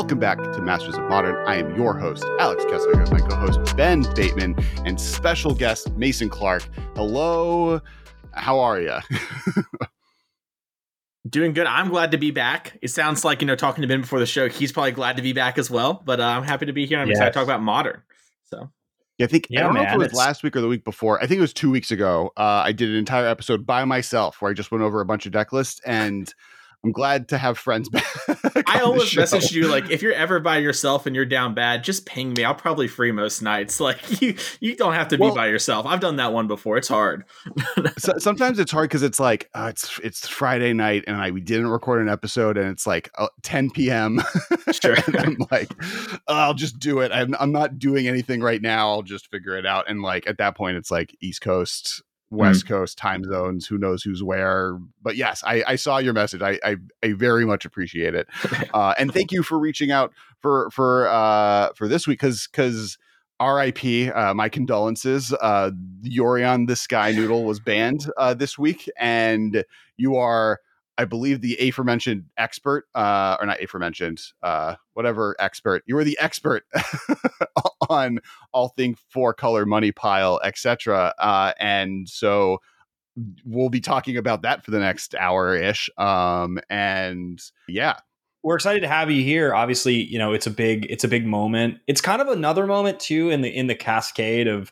Welcome back to Masters of Modern. I am your host, Alex Kessler, here with my co host, Ben Bateman, and special guest, Mason Clark. Hello. How are you? Doing good. I'm glad to be back. It sounds like, you know, talking to Ben before the show, he's probably glad to be back as well, but uh, I'm happy to be here. I'm yes. excited to talk about Modern. So. Yeah, I think yeah, I don't man, know if it was it's... last week or the week before. I think it was two weeks ago. Uh, I did an entire episode by myself where I just went over a bunch of deck lists, and I'm glad to have friends back. I always message you like if you're ever by yourself and you're down bad, just ping me. I'll probably free most nights. Like you, you don't have to well, be by yourself. I've done that one before. It's hard. so, sometimes it's hard because it's like uh, it's it's Friday night and I we didn't record an episode and it's like uh, 10 p.m. Sure. and I'm like, oh, I'll just do it. I'm I'm not doing anything right now. I'll just figure it out. And like at that point, it's like East Coast West mm-hmm. Coast time zones. Who knows who's where? But yes, I, I saw your message. I, I, I very much appreciate it, uh, and thank you for reaching out for for uh, for this week because because R.I.P. Uh, my condolences. Uh, Yorion the Sky Noodle was banned uh, this week, and you are I believe the aforementioned expert, uh, or not aforementioned, uh, whatever expert. You were the expert on all things four color money pile, etc. Uh, and so we'll be talking about that for the next hour ish. Um, and yeah, we're excited to have you here. Obviously, you know it's a big it's a big moment. It's kind of another moment too in the in the cascade of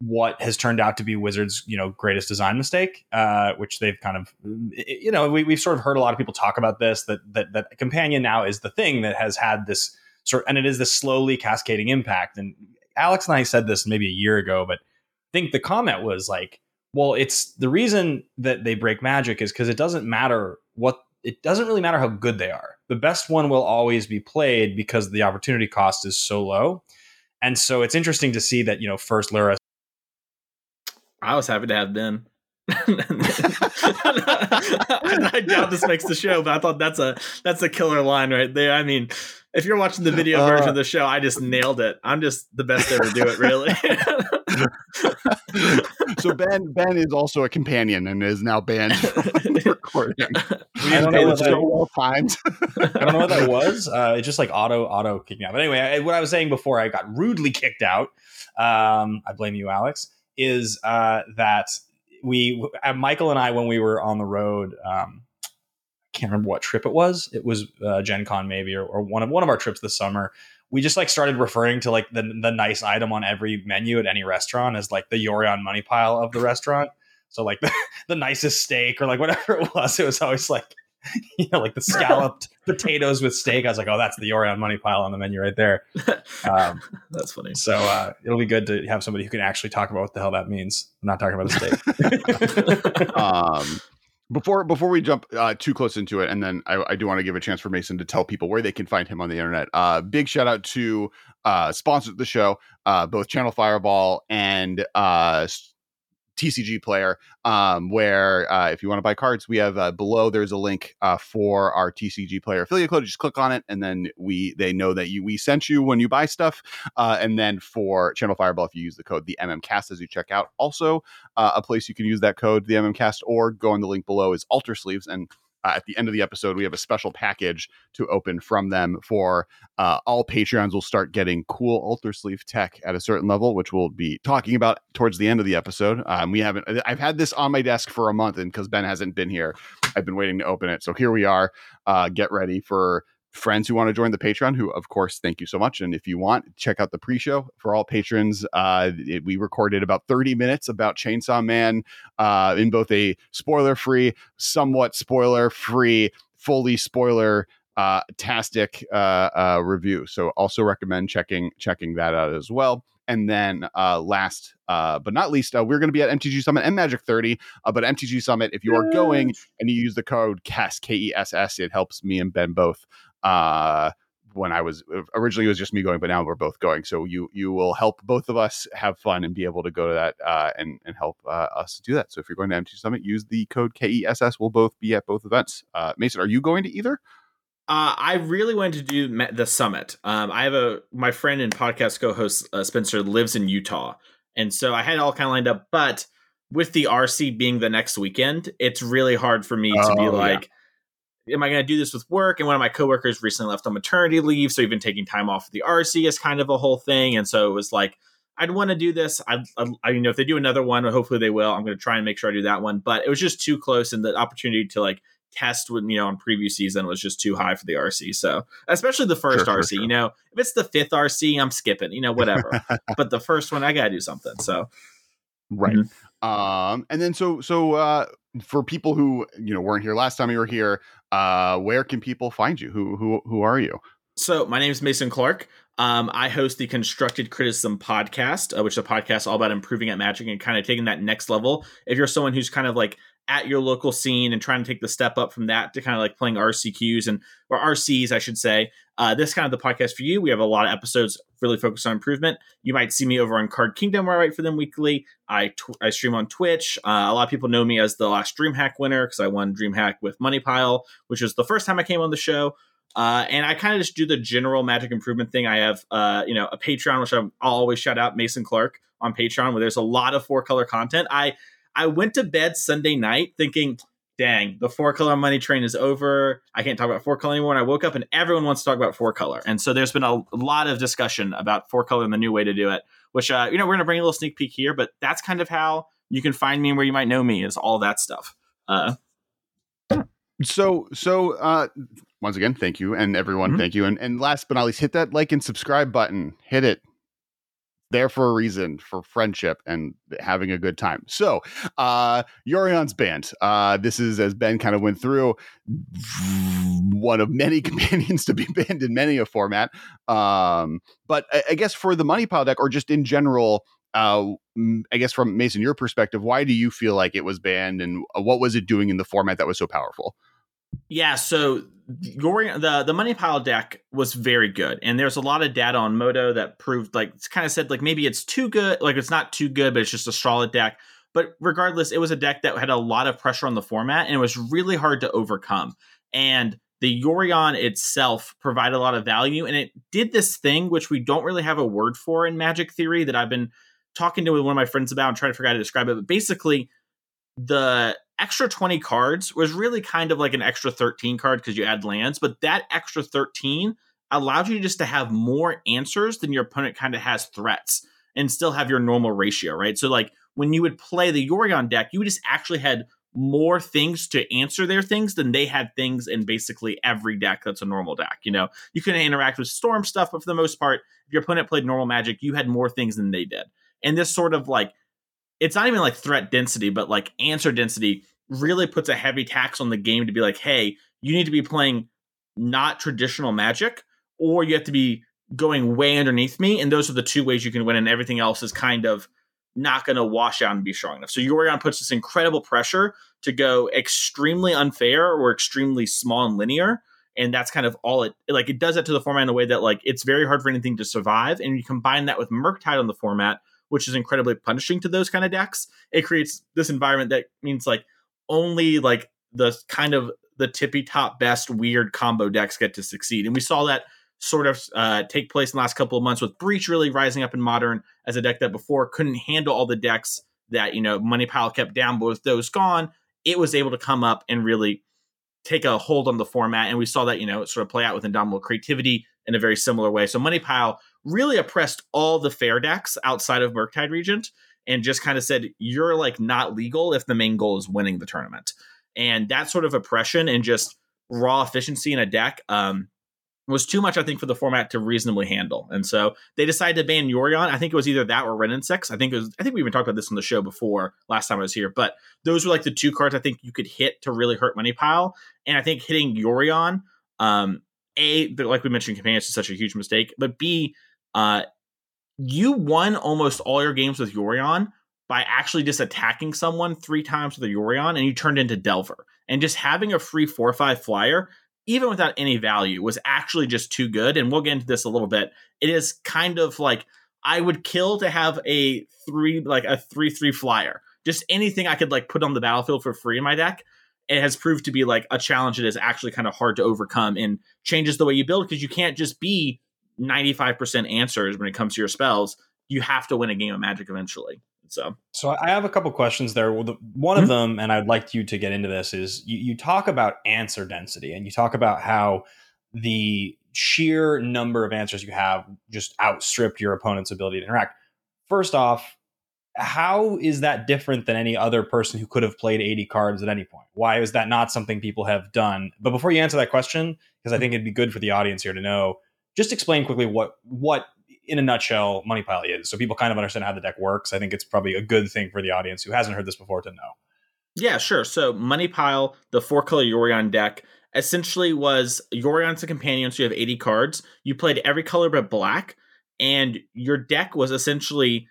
what has turned out to be Wizards, you know, greatest design mistake, uh, which they've kind of, you know, we, have sort of heard a lot of people talk about this that that that companion now is the thing that has had this sort, and it is this slowly cascading impact. And Alex and I said this maybe a year ago, but I think the comment was like, well, it's the reason that they break magic is because it doesn't matter what it doesn't really matter how good they are. The best one will always be played because the opportunity cost is so low. And so it's interesting to see that, you know, first Lyra I was happy to have Ben. I doubt this makes the show, but I thought that's a that's a killer line right there. I mean, if you're watching the video uh, version of the show, I just nailed it. I'm just the best ever to ever do it, really. so Ben Ben is also a companion and is now banned from recording. I don't know what that, well I don't know what that was. Uh, it's just like auto auto kicking out. But anyway, I, what I was saying before, I got rudely kicked out. Um, I blame you, Alex is uh, that we uh, Michael and I when we were on the road. Um, I can't remember what trip it was. It was uh, Gen Con maybe or, or one of one of our trips this summer. We just like started referring to like the the nice item on every menu at any restaurant as like the Yorion money pile of the restaurant. So like the, the nicest steak or like whatever it was, it was always like you know, like the scalloped potatoes with steak. I was like, oh, that's the Yorion money pile on the menu right there. Um, that's funny. So uh, it'll be good to have somebody who can actually talk about what the hell that means. I'm not talking about a steak. um, before before we jump uh, too close into it, and then I, I do want to give a chance for Mason to tell people where they can find him on the internet. Uh, big shout out to uh, sponsors of the show, uh, both Channel Fireball and uh, TCG player, um, where uh, if you want to buy cards, we have uh, below there's a link uh, for our TCG player affiliate code. Just click on it, and then we they know that you we sent you when you buy stuff. Uh, and then for Channel Fireball, if you use the code the MMCast as you check out, also uh, a place you can use that code the MMCast or go on the link below is Alter Sleeves and uh, at the end of the episode, we have a special package to open from them for uh, all Patreons will start getting cool Alter Sleeve tech at a certain level, which we'll be talking about towards the end of the episode. Um, we haven't, I've had this on my desk for a month, and because Ben hasn't been here, I've been waiting to open it. So here we are. Uh, get ready for friends who want to join the Patreon, who, of course, thank you so much. And if you want, check out the pre show for all patrons. Uh, it, we recorded about 30 minutes about Chainsaw Man uh, in both a spoiler free, somewhat spoiler free, fully spoiler uh, tastic uh, uh, review. So also recommend checking checking that out as well. And then uh, last uh, but not least, uh, we're going to be at MTG Summit and Magic 30. Uh, but MTG Summit, if you are going and you use the code KESS, K E S S, it helps me and Ben both uh, when I was uh, originally it was just me going, but now we're both going. So you you will help both of us have fun and be able to go to that uh, and and help uh, us do that. So if you're going to MT Summit, use the code KESS. We'll both be at both events. Uh, Mason, are you going to either? Uh, I really wanted to do the summit. Um, I have a my friend and podcast co-host uh, Spencer lives in Utah, and so I had all kind of lined up. But with the RC being the next weekend, it's really hard for me oh, to be oh, like. Yeah am I going to do this with work? And one of my coworkers recently left on maternity leave, so even taking time off of the RC is kind of a whole thing. And so it was like, I'd want to do this. I, I, you know, if they do another one, hopefully they will. I'm going to try and make sure I do that one. But it was just too close, and the opportunity to like test when you know on preview season was just too high for the RC. So especially the first sure, RC, sure. you know, if it's the fifth RC, I'm skipping. You know, whatever. but the first one, I got to do something. So right. Mm-hmm. Um, and then so so uh, for people who you know weren't here last time you were here, uh, where can people find you? Who who who are you? So my name is Mason Clark. Um, I host the Constructed Criticism podcast, uh, which is a podcast all about improving at Magic and kind of taking that next level. If you're someone who's kind of like at your local scene and trying to take the step up from that to kind of like playing RCQs and or RCs, I should say. Uh, this kind of the podcast for you. We have a lot of episodes really focused on improvement. You might see me over on Card Kingdom where I write for them weekly. I tw- I stream on Twitch. Uh, a lot of people know me as the last DreamHack winner because I won DreamHack with Money Pile, which was the first time I came on the show. Uh, and I kind of just do the general magic improvement thing. I have, uh, you know, a Patreon, which i will always shout out Mason Clark on Patreon, where there's a lot of four color content. I I went to bed Sunday night thinking, dang, the four color money train is over. I can't talk about four color anymore. And I woke up and everyone wants to talk about four color. And so there's been a, lot of discussion about four color and the new way to do it, which, uh, you know, we're going to bring a little sneak peek here, but that's kind of how you can find me and where you might know me is all that stuff. Uh, so, so, uh, once again, thank you. And everyone, mm-hmm. thank you. And, and last but not least, hit that like and subscribe button. Hit it there for a reason for friendship and having a good time. So, uh, Yorion's banned. Uh, this is as Ben kind of went through one of many companions to be banned in many a format. Um, but I, I, guess for the money pile deck, or just in general, uh, I guess from Mason, your perspective, why do you feel like it was banned, and uh, what was it doing in the format that was so powerful? Yeah, so your the the money pile deck was very good, and there's a lot of data on Modo that proved like it's kind of said like maybe it's too good, like it's not too good, but it's just a solid deck. But regardless, it was a deck that had a lot of pressure on the format, and it was really hard to overcome. And the Yorion itself provided a lot of value, and it did this thing which we don't really have a word for in Magic theory that I've been talking to one of my friends about and trying to figure out how to describe it. But basically, the extra 20 cards was really kind of like an extra 13 card because you add lands, but that extra 13 allowed you just to have more answers than your opponent kind of has threats and still have your normal ratio, right? So like when you would play the Yorion deck, you just actually had more things to answer their things than they had things in basically every deck that's a normal deck. You know, you couldn't interact with storm stuff, but for the most part, if your opponent played normal magic, you had more things than they did. And this sort of like it's not even like threat density, but like answer density really puts a heavy tax on the game to be like, hey, you need to be playing not traditional magic, or you have to be going way underneath me. And those are the two ways you can win, and everything else is kind of not going to wash out and be strong enough. So Yorion puts this incredible pressure to go extremely unfair or extremely small and linear. And that's kind of all it like. It does that to the format in a way that like it's very hard for anything to survive. And you combine that with Murktide on the format, which is incredibly punishing to those kind of decks. It creates this environment that means like only like the kind of the tippy top best weird combo decks get to succeed. And we saw that sort of uh, take place in the last couple of months with Breach really rising up in Modern as a deck that before couldn't handle all the decks that, you know, Money Pile kept down. But with those gone, it was able to come up and really take a hold on the format. And we saw that, you know, sort of play out with Indomitable Creativity in a very similar way. So Money Pile really oppressed all the fair decks outside of Murktide Regent and just kind of said, you're like not legal if the main goal is winning the tournament. And that sort of oppression and just raw efficiency in a deck um, was too much, I think, for the format to reasonably handle. And so they decided to ban Yorion. I think it was either that or and Six. I think it was, I think we even talked about this on the show before last time I was here. But those were like the two cards I think you could hit to really hurt Money Pile. And I think hitting Yorion, um, A, like we mentioned, Companions is such a huge mistake. But B, uh, you won almost all your games with Yorion by actually just attacking someone three times with a Yorion and you turned into Delver. And just having a free four or five flyer, even without any value, was actually just too good. And we'll get into this a little bit. It is kind of like I would kill to have a three, like a three three flyer. Just anything I could like put on the battlefield for free in my deck. It has proved to be like a challenge that is actually kind of hard to overcome and changes the way you build because you can't just be 95% answers when it comes to your spells. You have to win a game of magic eventually. So, so I have a couple questions there. Well, the, one mm-hmm. of them, and I'd like you to get into this, is you, you talk about answer density, and you talk about how the sheer number of answers you have just outstripped your opponent's ability to interact. First off, how is that different than any other person who could have played 80 cards at any point? Why is that not something people have done? But before you answer that question, because I think it'd be good for the audience here to know, just explain quickly what what in a nutshell money pile is so people kind of understand how the deck works. I think it's probably a good thing for the audience who hasn't heard this before to know. Yeah, sure. So money pile, the four color Yorion deck, essentially was Yorion's a companion, so you have 80 cards. You played every color but black, and your deck was essentially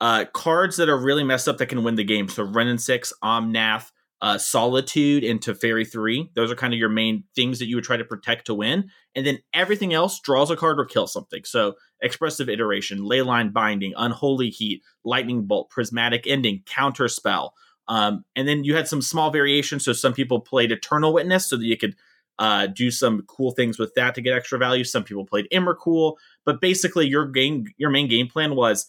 uh, cards that are really messed up that can win the game. So Wrenn Six, Omnath, uh, Solitude, and Teferi 3. Those are kind of your main things that you would try to protect to win. And then everything else draws a card or kills something. So Expressive Iteration, Leyline Binding, Unholy Heat, Lightning Bolt, Prismatic Ending, Counter Spell. Um, and then you had some small variations. So some people played Eternal Witness so that you could uh, do some cool things with that to get extra value. Some people played Emrakul, but basically your game, your main game plan was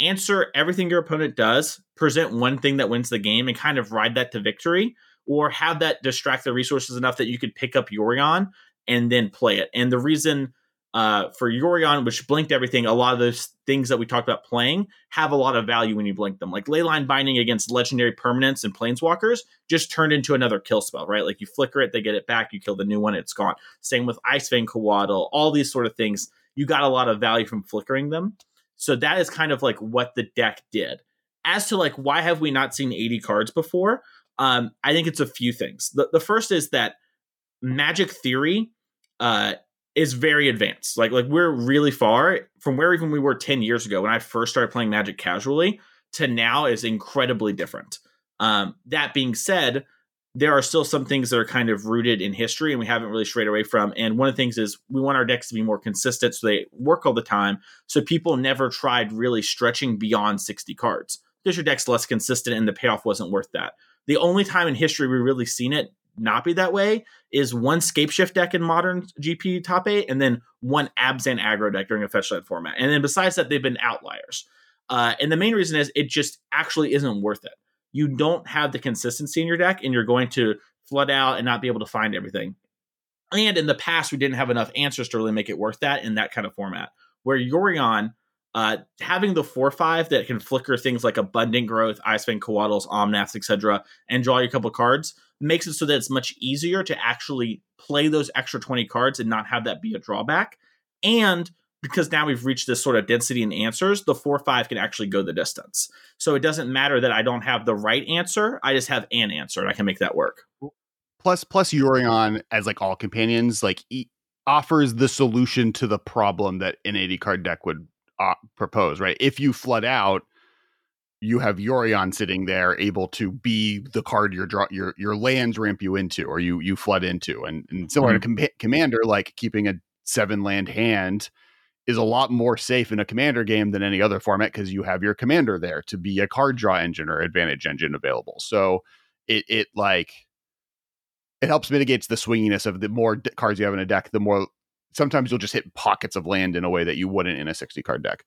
answer everything your opponent does, present one thing that wins the game, and kind of ride that to victory, or have that distract the resources enough that you could pick up Yorion and then play it. And the reason uh, for Yorion, which blinked everything, a lot of those things that we talked about playing have a lot of value when you blink them. Like Leyline Binding against legendary permanents and planeswalkers just turned into another kill spell, right? Like you flicker it, they get it back, you kill the new one, it's gone. Same with Ice-Fang Coatl, all these sort of things. You got a lot of value from flickering them. So that is kind of like what the deck did. As to like why have we not seen 80 cards before? Um, I think it's a few things. The, the first is that Magic Theory uh, is very advanced. Like like we're really far from where even we were 10 years ago when I first started playing Magic casually to now is incredibly different. Um, that being said, there are still some things that are kind of rooted in history and we haven't really strayed away from. And one of the things is we want our decks to be more consistent so they work all the time. So people never tried really stretching beyond 60 cards because your deck's less consistent and the payoff wasn't worth that. The only time in history we really seen it not be that way is one Scapeshift deck in modern GP top eight and then one Abzan aggro deck during a fetchland format. And then besides that, they've been outliers. Uh, and the main reason is it just actually isn't worth it you don't have the consistency in your deck and you're going to flood out and not be able to find everything. And in the past, we didn't have enough answers to really make it worth that in that kind of format. Where Yorion, uh, having the four five that can flicker things like abundant growth, Ice-Fang Coatls, Omnaths, etc., and draw you a couple cards makes it so that it's much easier to actually play those extra 20 cards and not have that be a drawback. And because now we've reached this sort of density in answers, the four five can actually go the distance. So it doesn't matter that I don't have the right answer; I just have an answer, and I can make that work. Plus, plus Yorion as like all companions, like e- offers the solution to the problem that an eighty card deck would uh, propose. Right? If you flood out, you have Yorion sitting there, able to be the card your draw your your lands ramp you into, or you you flood into, and, and similar mm-hmm. to com- commander, like keeping a seven land hand is a lot more safe in a commander game than any other format because you have your commander there to be a card draw engine or advantage engine available. So it it like it helps mitigates the swinginess of the more d- cards you have in a deck, the more sometimes you'll just hit pockets of land in a way that you wouldn't in a 60 card deck.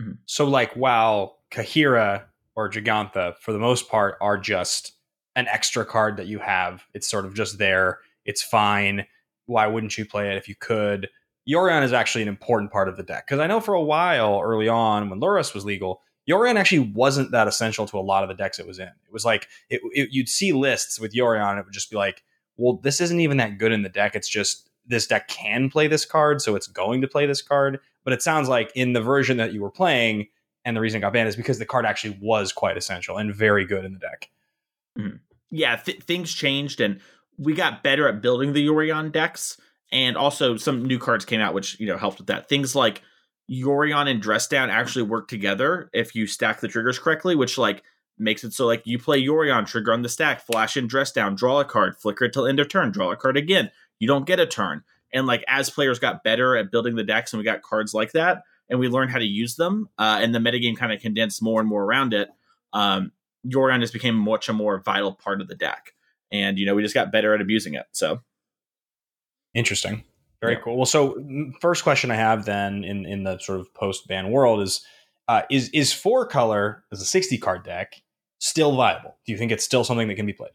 Mm-hmm. So like while Kaheera or Jegantha for the most part are just an extra card that you have, it's sort of just there. It's fine. Why wouldn't you play it if you could? Yorion is actually an important part of the deck because I know for a while early on when Lurrus was legal, Yorion actually wasn't that essential to a lot of the decks it was in. It was like it, it, you'd see lists with Yorion, it would just be like, well, this isn't even that good in the deck. It's just this deck can play this card, so it's going to play this card. But it sounds like in the version that you were playing, and the reason it got banned is because the card actually was quite essential and very good in the deck. Mm-hmm. Yeah, th- things changed, and we got better at building the Yorion decks and also some new cards came out which you know helped with that. Things like yorion and dress down actually work together if you stack the triggers correctly which like makes it so like you play yorion trigger on the stack flash and dress down draw a card flicker it till end of turn draw a card again. You don't get a turn. And like as players got better at building the decks and we got cards like that and we learned how to use them uh, and the metagame kind of condensed more and more around it um, yorion just became much a more vital part of the deck. And you know we just got better at abusing it so Interesting. Very yeah. cool. Well, so first question I have then in in the sort of post ban world is Uh, is is four color as a 60 card deck still viable? Do you think it's still something that can be played?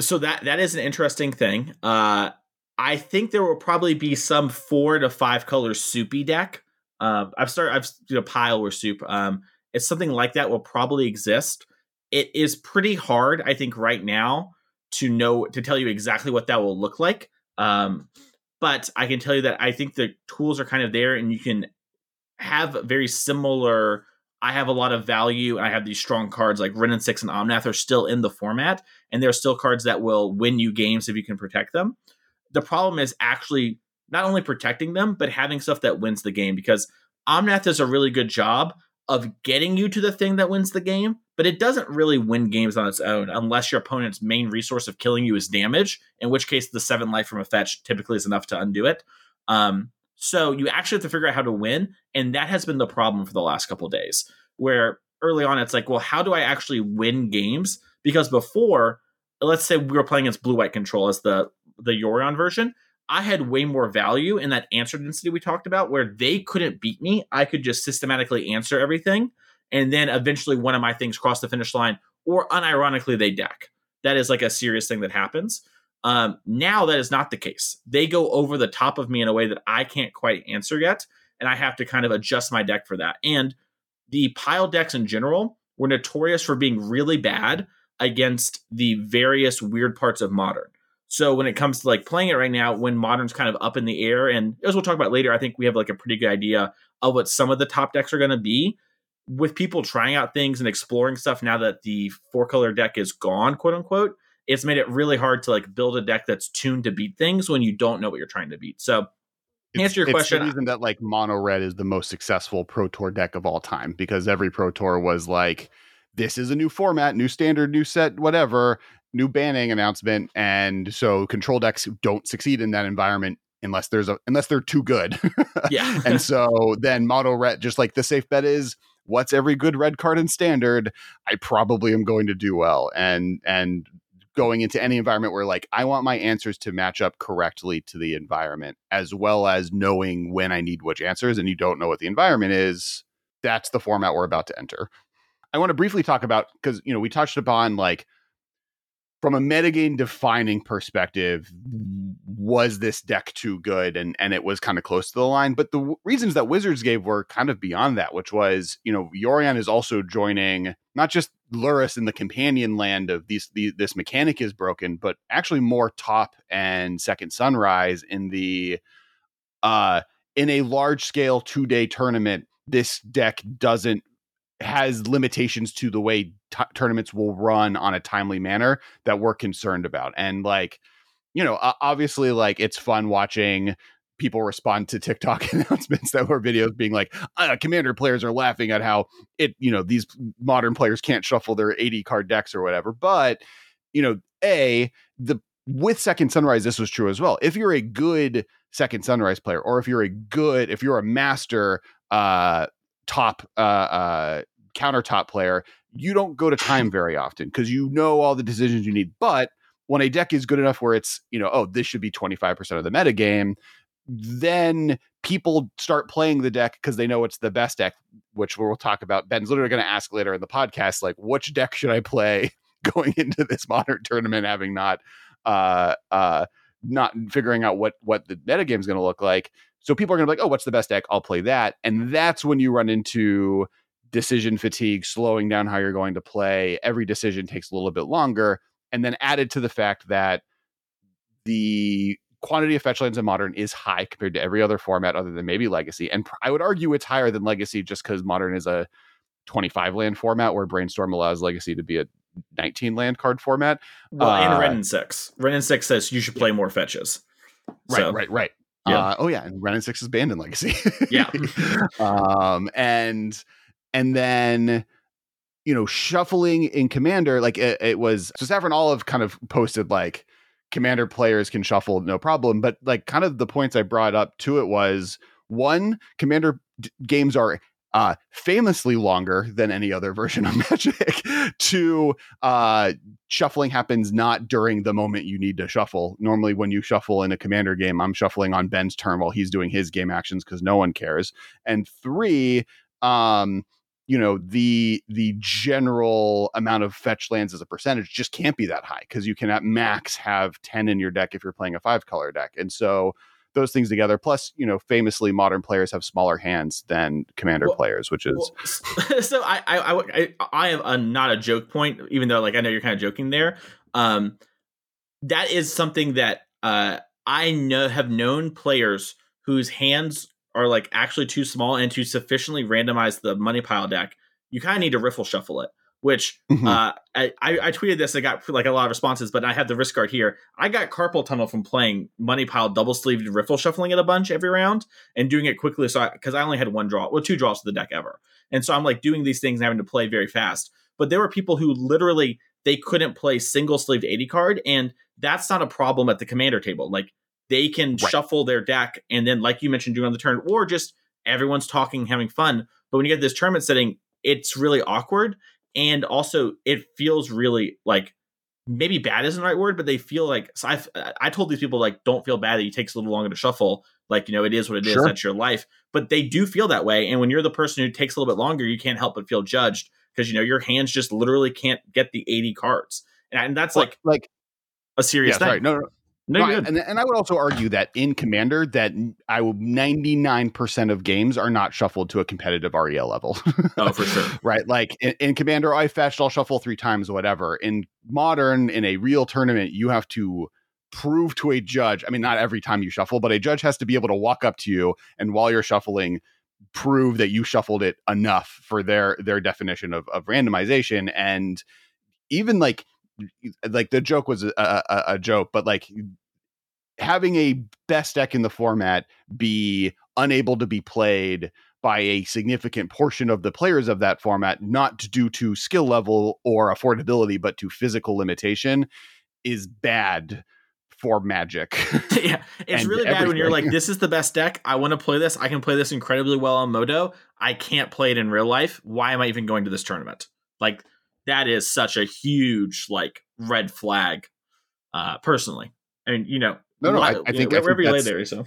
So that that is an interesting thing. Uh, I think there will probably be some four to five color soupy deck. Uh, I've started. I've you know pile or soup. Um, it's something like that will probably exist. It is pretty hard, I think, right now to know to tell you exactly what that will look like. Um, but I can tell you that I think the tools are kind of there, and you can have very similar. I have a lot of value. and I have these strong cards like Wrenn and Six and Omnath are still in the format, and they're still cards that will win you games if you can protect them. The problem is actually not only protecting them, but having stuff that wins the game because Omnath does a really good job of getting you to the thing that wins the game, but it doesn't really win games on its own unless your opponent's main resource of killing you is damage, in which case the seven life from a fetch typically is enough to undo it. Um, so you actually have to figure out how to win, and that has been the problem for the last couple days. Where early on it's like, well, how do I actually win games? Because before, let's say we were playing against blue white control as the the Yorion version, I had way more value in that answer density we talked about, where they couldn't beat me. I could just systematically answer everything, and then eventually one of my things crossed the finish line, or unironically they deck. That is like a serious thing that happens. Um, now that is not the case. They go over the top of me in a way that I can't quite answer yet, and I have to kind of adjust my deck for that. And the pile decks in general were notorious for being really bad against the various weird parts of modern. So when it comes to like playing it right now, when modern's kind of up in the air, and as we'll talk about later, I think we have like a pretty good idea of what some of the top decks are going to be. With people trying out things and exploring stuff now that the four color deck is gone, quote unquote, it's made it really hard to like build a deck that's tuned to beat things when you don't know what you're trying to beat. So It's- answer your it's question. The reason that like mono red is the most successful Pro Tour deck of all time because every Pro Tour was like, this is a new format, new standard, new set, whatever, new banning announcement, and so control decks don't succeed in that environment unless there's a unless they're too good. yeah. and so then mono red, just like the safe bet is, what's every good red card in standard? I probably am going to do well, and and going into any environment where like I want my answers to match up correctly to the environment, as well as knowing when I need which answers, and you don't know what the environment is. That's the format we're about to enter. I want to briefly talk about because you know we touched upon like from a metagame defining perspective, was this deck too good? And and it was kind of close to the line. But the w- reasons that Wizards gave were kind of beyond that, which was, you know, Yorion is also joining not just Lurrus in the companion land of these the, this mechanic is broken, but actually more top and second sunrise in the uh in a large scale two day tournament, this deck doesn't has limitations to the way t- tournaments will run on a timely manner that we're concerned about. And like, you know, obviously, like it's fun watching people respond to TikTok announcements that were videos being like, uh, commander players are laughing at how it, you know, these modern players can't shuffle their 80 card decks or whatever. But, you know, A, the with Second Sunrise, this was true as well. If you're a good Second Sunrise player, or if you're a good, if you're a master uh top uh uh countertop player, you don't go to time very often because you know all the decisions you need. But when a deck is good enough where it's, you know, oh, this should be 25% of the meta game, then people start playing the deck because they know it's the best deck, which we'll talk about. Ben's literally going to ask later in the podcast, like, which deck should I play going into this modern tournament, having not uh uh not figuring out what what the metagame is going to look like. So people are going to be like, oh, what's the best deck? I'll play that. And that's when you run into decision fatigue, slowing down how you're going to play. Every decision takes a little bit longer. And then added to the fact that the quantity of fetch lands in modern is high compared to every other format other than maybe legacy. And I would argue it's higher than legacy just because modern is a 25 land format where brainstorm allows legacy to be a 19 land card format. well, and uh, Wrenn and Six. Wrenn and Six says you should play more fetches. Right, So, right, right. Yeah. Uh, oh yeah, and Wrenn and Six is banned in Legacy. Yeah. um, and and then you know shuffling in Commander, like it, it was. So Saffron Olive kind of posted like Commander players can shuffle no problem, but like kind of the points I brought up to it was one Commander d- games are uh famously longer than any other version of magic two uh shuffling happens not during the moment you need to shuffle. Normally when you shuffle in a commander game i'm shuffling on ben's turn while he's doing his game actions because no one cares. And three um, you know the the general amount of fetch lands as a percentage just can't be that high because you can at max have 10 in your deck if you're playing a five color deck. And so those things together plus you know famously modern players have smaller hands than commander well, players which is well, so I, I i i have a, not a joke point even though like i know you're kind of joking there um that is something that uh i know have known players whose hands are like actually too small and to sufficiently randomize the money pile deck, you kind of need to riffle shuffle it. Which mm-hmm. uh, I, I tweeted this. I got like a lot of responses, but I have the risk guard here. I got carpal tunnel from playing money pile double sleeved riffle shuffling it a bunch every round and doing it quickly. So because I, I, only had one draw, well, two draws to the deck ever, and so I'm like doing these things and having to play very fast. But there were people who literally they couldn't play single sleeved 80 card, and that's not a problem at the commander table. Like they can right. shuffle their deck and then, like you mentioned, doing on the turn, or just everyone's talking, having fun. But when you get this tournament setting, it's really awkward. And also, it feels really like maybe bad isn't the right word, but they feel like so I I told these people like don't feel bad that it takes a little longer to shuffle. Like you know, it is what it is. Sure. That's your life. But they do feel that way. And when you're the person who takes a little bit longer, you can't help but feel judged because you know your hands just literally can't get the 80 cards, and, and that's like like a serious yeah, thing. Sorry, no, no, no, right. and, and I would also argue that in Commander, that I will ninety nine percent of games are not shuffled to a competitive REL level. oh, for sure. Right, like in, in, Commander, I fetched, I'll shuffle three times, whatever. In Modern, in a real tournament, you have to prove to a judge. I mean, not every time you shuffle, but a judge has to be able to walk up to you and while you're shuffling, prove that you shuffled it enough for their their definition of of randomization. And even like like the joke was a, a, a, joke, but like having a best deck in the format be unable to be played by a significant portion of the players of that format, not due to skill level or affordability, but to physical limitation, is bad for magic. yeah, it's really bad everything. when you're like, this is the best deck. I want to play this. I can play this incredibly well on Modo. I can't play it in real life. Why am I even going to this tournament? Like, that is such a huge like red flag uh personally. And you know no no I, I, think wherever you lay there so.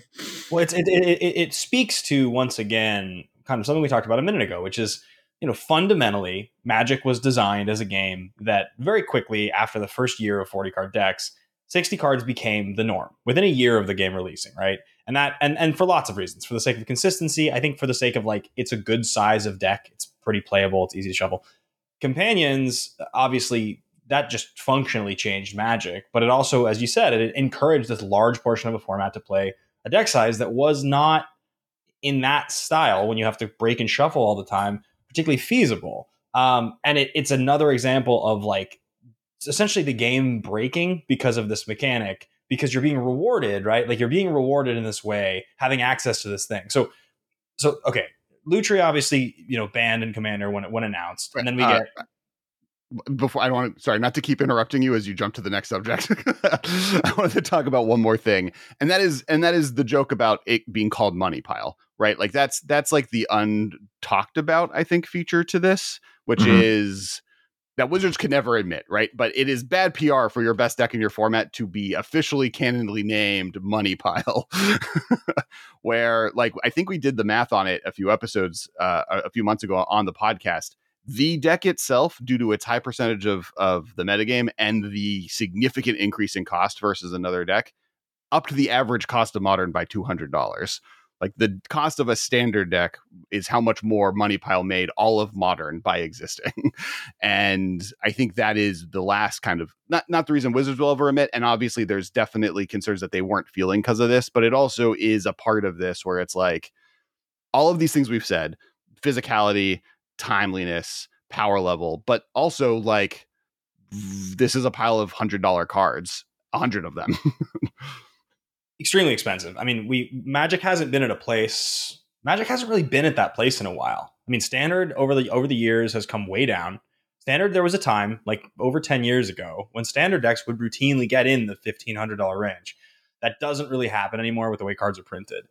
Well it's, it, it, it speaks to once again kind of something we talked about a minute ago which is you know fundamentally magic was designed as a game that very quickly after the first year of 40 card decks 60 cards became the norm within a year of the game releasing right? And that and and for lots of reasons. For the sake of consistency i think for the sake of like it's a good size of deck it's pretty playable it's easy to shuffle companions obviously that just functionally changed magic but it also as you said it encouraged this large portion of a format to play a deck size that was not in that style when you have to break and shuffle all the time particularly feasible. Um, and it, it's another example of like essentially the game breaking because of this mechanic because you're being rewarded right? Like you're being rewarded in this way having access to this thing. So so okay Lutri obviously, you know, banned in Commander when it when announced, and then we uh, get. Before I don't want to, sorry, not to keep interrupting you as you jump to the next subject. I wanted to talk about one more thing, and that is, and that is the joke about it being called money pile, right? Like that's that's like the untalked about, I think, feature to this, which mm-hmm. is that Wizards can never admit, right? But it is bad PR for your best deck in your format to be officially canonly named Money Pile, where like I think we did the math on it a few episodes uh, a few months ago on the podcast. The deck itself, due to its high percentage of of the metagame and the significant increase in cost versus another deck, up to the average cost of modern by two hundred dollars. Like the cost of a standard deck is how much more Money Pile made all of modern by existing. and I think that is the last kind of not not the reason Wizards will ever admit. And obviously there's definitely concerns that they weren't feeling because of this, but it also is a part of this where it's like all of these things we've said, physicality, timeliness, power level, but also like this is a pile of hundred dollar cards, a hundred of them. extremely expensive. I mean, we Magic hasn't been at a place. Magic hasn't really been at that place in a while. I mean, Standard over the over the years has come way down. Standard, there was a time like over ten years ago when Standard decks would routinely get in the fifteen hundred dollar range. That doesn't really happen anymore with the way cards are printed.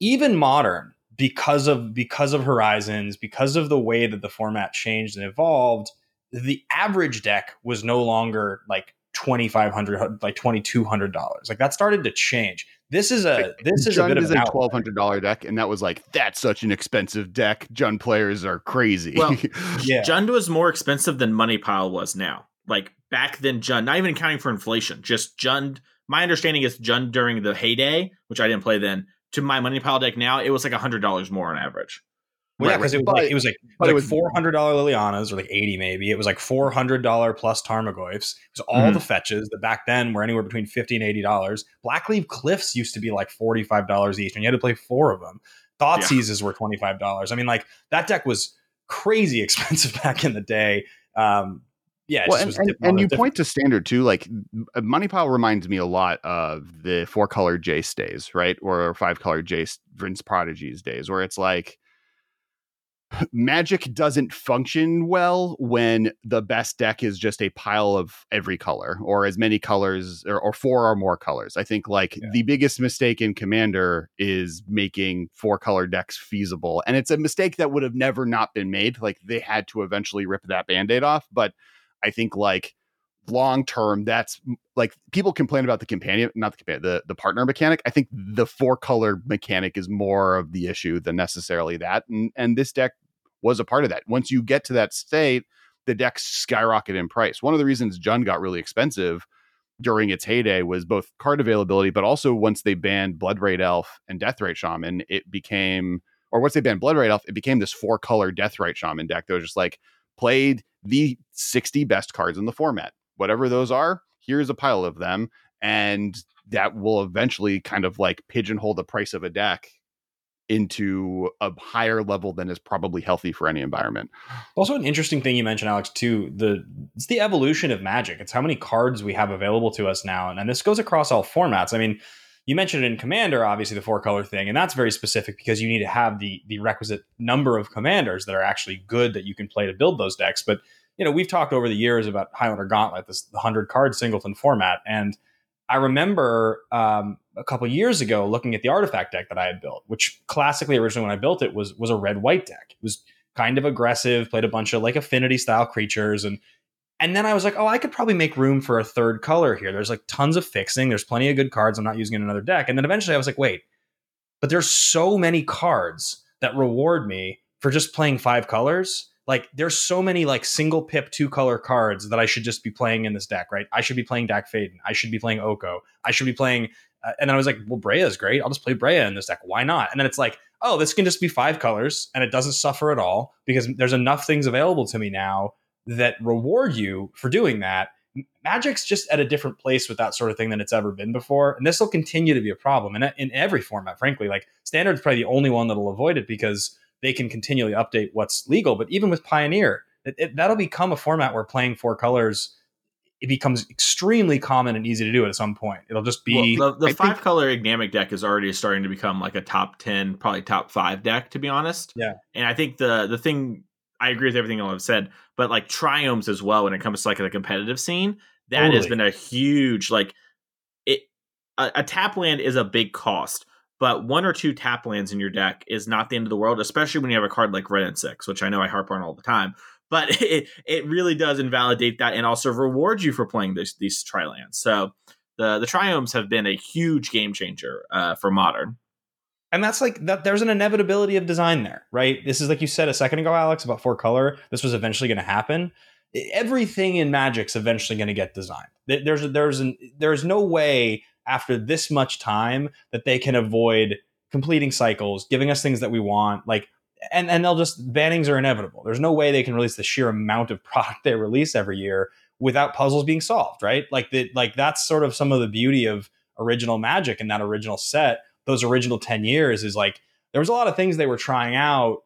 Even modern, because of because of Horizons, because of the way that the format changed and evolved, the average deck was no longer like $2500 like $2200 like that started to change this is a this is a bit of is an a twelve hundred dollar deck, and that was like that's such an expensive deck. Jund players are crazy. Well, Yeah. Jund was more expensive than Money Pile was now. Like back then, Jund, not even accounting for inflation, just Jund. My understanding is Jund during the heyday, which I didn't play then, to my Money Pile deck now, it was like hundred dollars more on average. Well, yeah, Right, because it was like it was like, it was like four hundred dollar Lilianas or like eighty maybe. It was like four hundred dollar plus Tarmogoyfs. It was all Mhm. the fetches that back then were anywhere between fifty and eighty dollars. Blackcleave Cliffs used to be like forty five dollars each, and you had to play four of them. Thought Yeah. Seizes were twenty five dollars. I mean, like that deck was crazy expensive back in the day. Um, yeah, it well, and, was and, and you different- point to standard too. Like uh, Money Pile reminds me a lot of the four color J stays, right, or five color J Prince Prodigies days, where it's like Magic doesn't function well when the best deck is just a pile of every color or as many colors or, or four or more colors. I think like Yeah. the biggest mistake in Commander is making four color decks feasible. And it's a mistake that would have never not been made. Like they had to eventually rip that band aid off. But I think like long term, that's like people complain about the companion, not the companion, the, the partner mechanic. I think the four color mechanic is more of the issue than necessarily that. And and this deck was a part of that. Once you get to that state, the decks skyrocket in price. One of the reasons Jund got really expensive during its heyday was both card availability, but also once they banned Bloodbraid Elf and Deathrite Shaman, it became, or once they banned Bloodbraid Elf, it became this four color Deathrite Shaman deck that was just like played the 60 best cards in the format. Whatever those are, here's a pile of them. And that will eventually kind of like pigeonhole the price of a deck into a higher level than is probably healthy for any environment. Also, an interesting thing you mentioned, Alex, too. The it's the evolution of Magic. It's how many cards we have available to us now, and, and this goes across all formats. I mean, you mentioned it in Commander, obviously the four color thing, and that's very specific because you need to have the the requisite number of commanders that are actually good that you can play to build those decks. But you know, we've talked over the years about Highlander Gauntlet, this hundred card singleton format, and I remember um, a couple years ago looking at the artifact deck that I had built, which classically originally when I built it was was a red white deck. It was kind of aggressive, played a bunch of like affinity style creatures and and then I was like, oh, I could probably make room for a third color here. There's like tons of fixing. There's plenty of good cards. I'm not using in another deck. And then eventually I was like, wait, but there's so many cards that reward me for just playing five colors. Like there's so many like single pip two color cards that I should just be playing in this deck, right? I should be playing Dack Fayden. I should be playing Oko. I should be playing. Uh, and then I was like, well, Breya is great. I'll just play Breya in this deck. Why not? And then it's like, oh, this can just be five colors and it doesn't suffer at all because there's enough things available to me now that reward you for doing that. Magic's just at a different place with that sort of thing than it's ever been before, and this will continue to be a problem in, in every format. Frankly, like Standard's probably the only one that'll avoid it because they can continually update what's legal. But even with Pioneer, it, it, that'll become a format where playing four colors it becomes extremely common and easy to do at some point. It'll just be well, the, the I think- five color Enigmatic deck is already starting to become like a top ten, probably top five deck, to be honest. Yeah. And I think the the thing I agree with everything I've said, but like triomes as well when it comes to like the competitive scene, that has been a huge like it a, a tap land is a big cost. But one or two tap lands in your deck is not the end of the world, especially when you have a card like Wrenn and Six, which I know I harp on all the time. But it, it really does invalidate that and also reward you for playing this, these tri lands. So the the triomes have been a huge game changer uh, for modern. and that's like that there's an inevitability of design there right this is like you said a second ago alex about four color this was eventually going to happen everything in magic's eventually going to get designed There- there's there's an, there's no way after this much time that they can avoid completing cycles giving us things that we want like and and they'll just bannings are inevitable. There's no way they can release the sheer amount of product they release every year without puzzles being solved right? Like the like that's sort of some of the beauty of original magic and that original set those original 10 years is like there was a lot of things they were trying out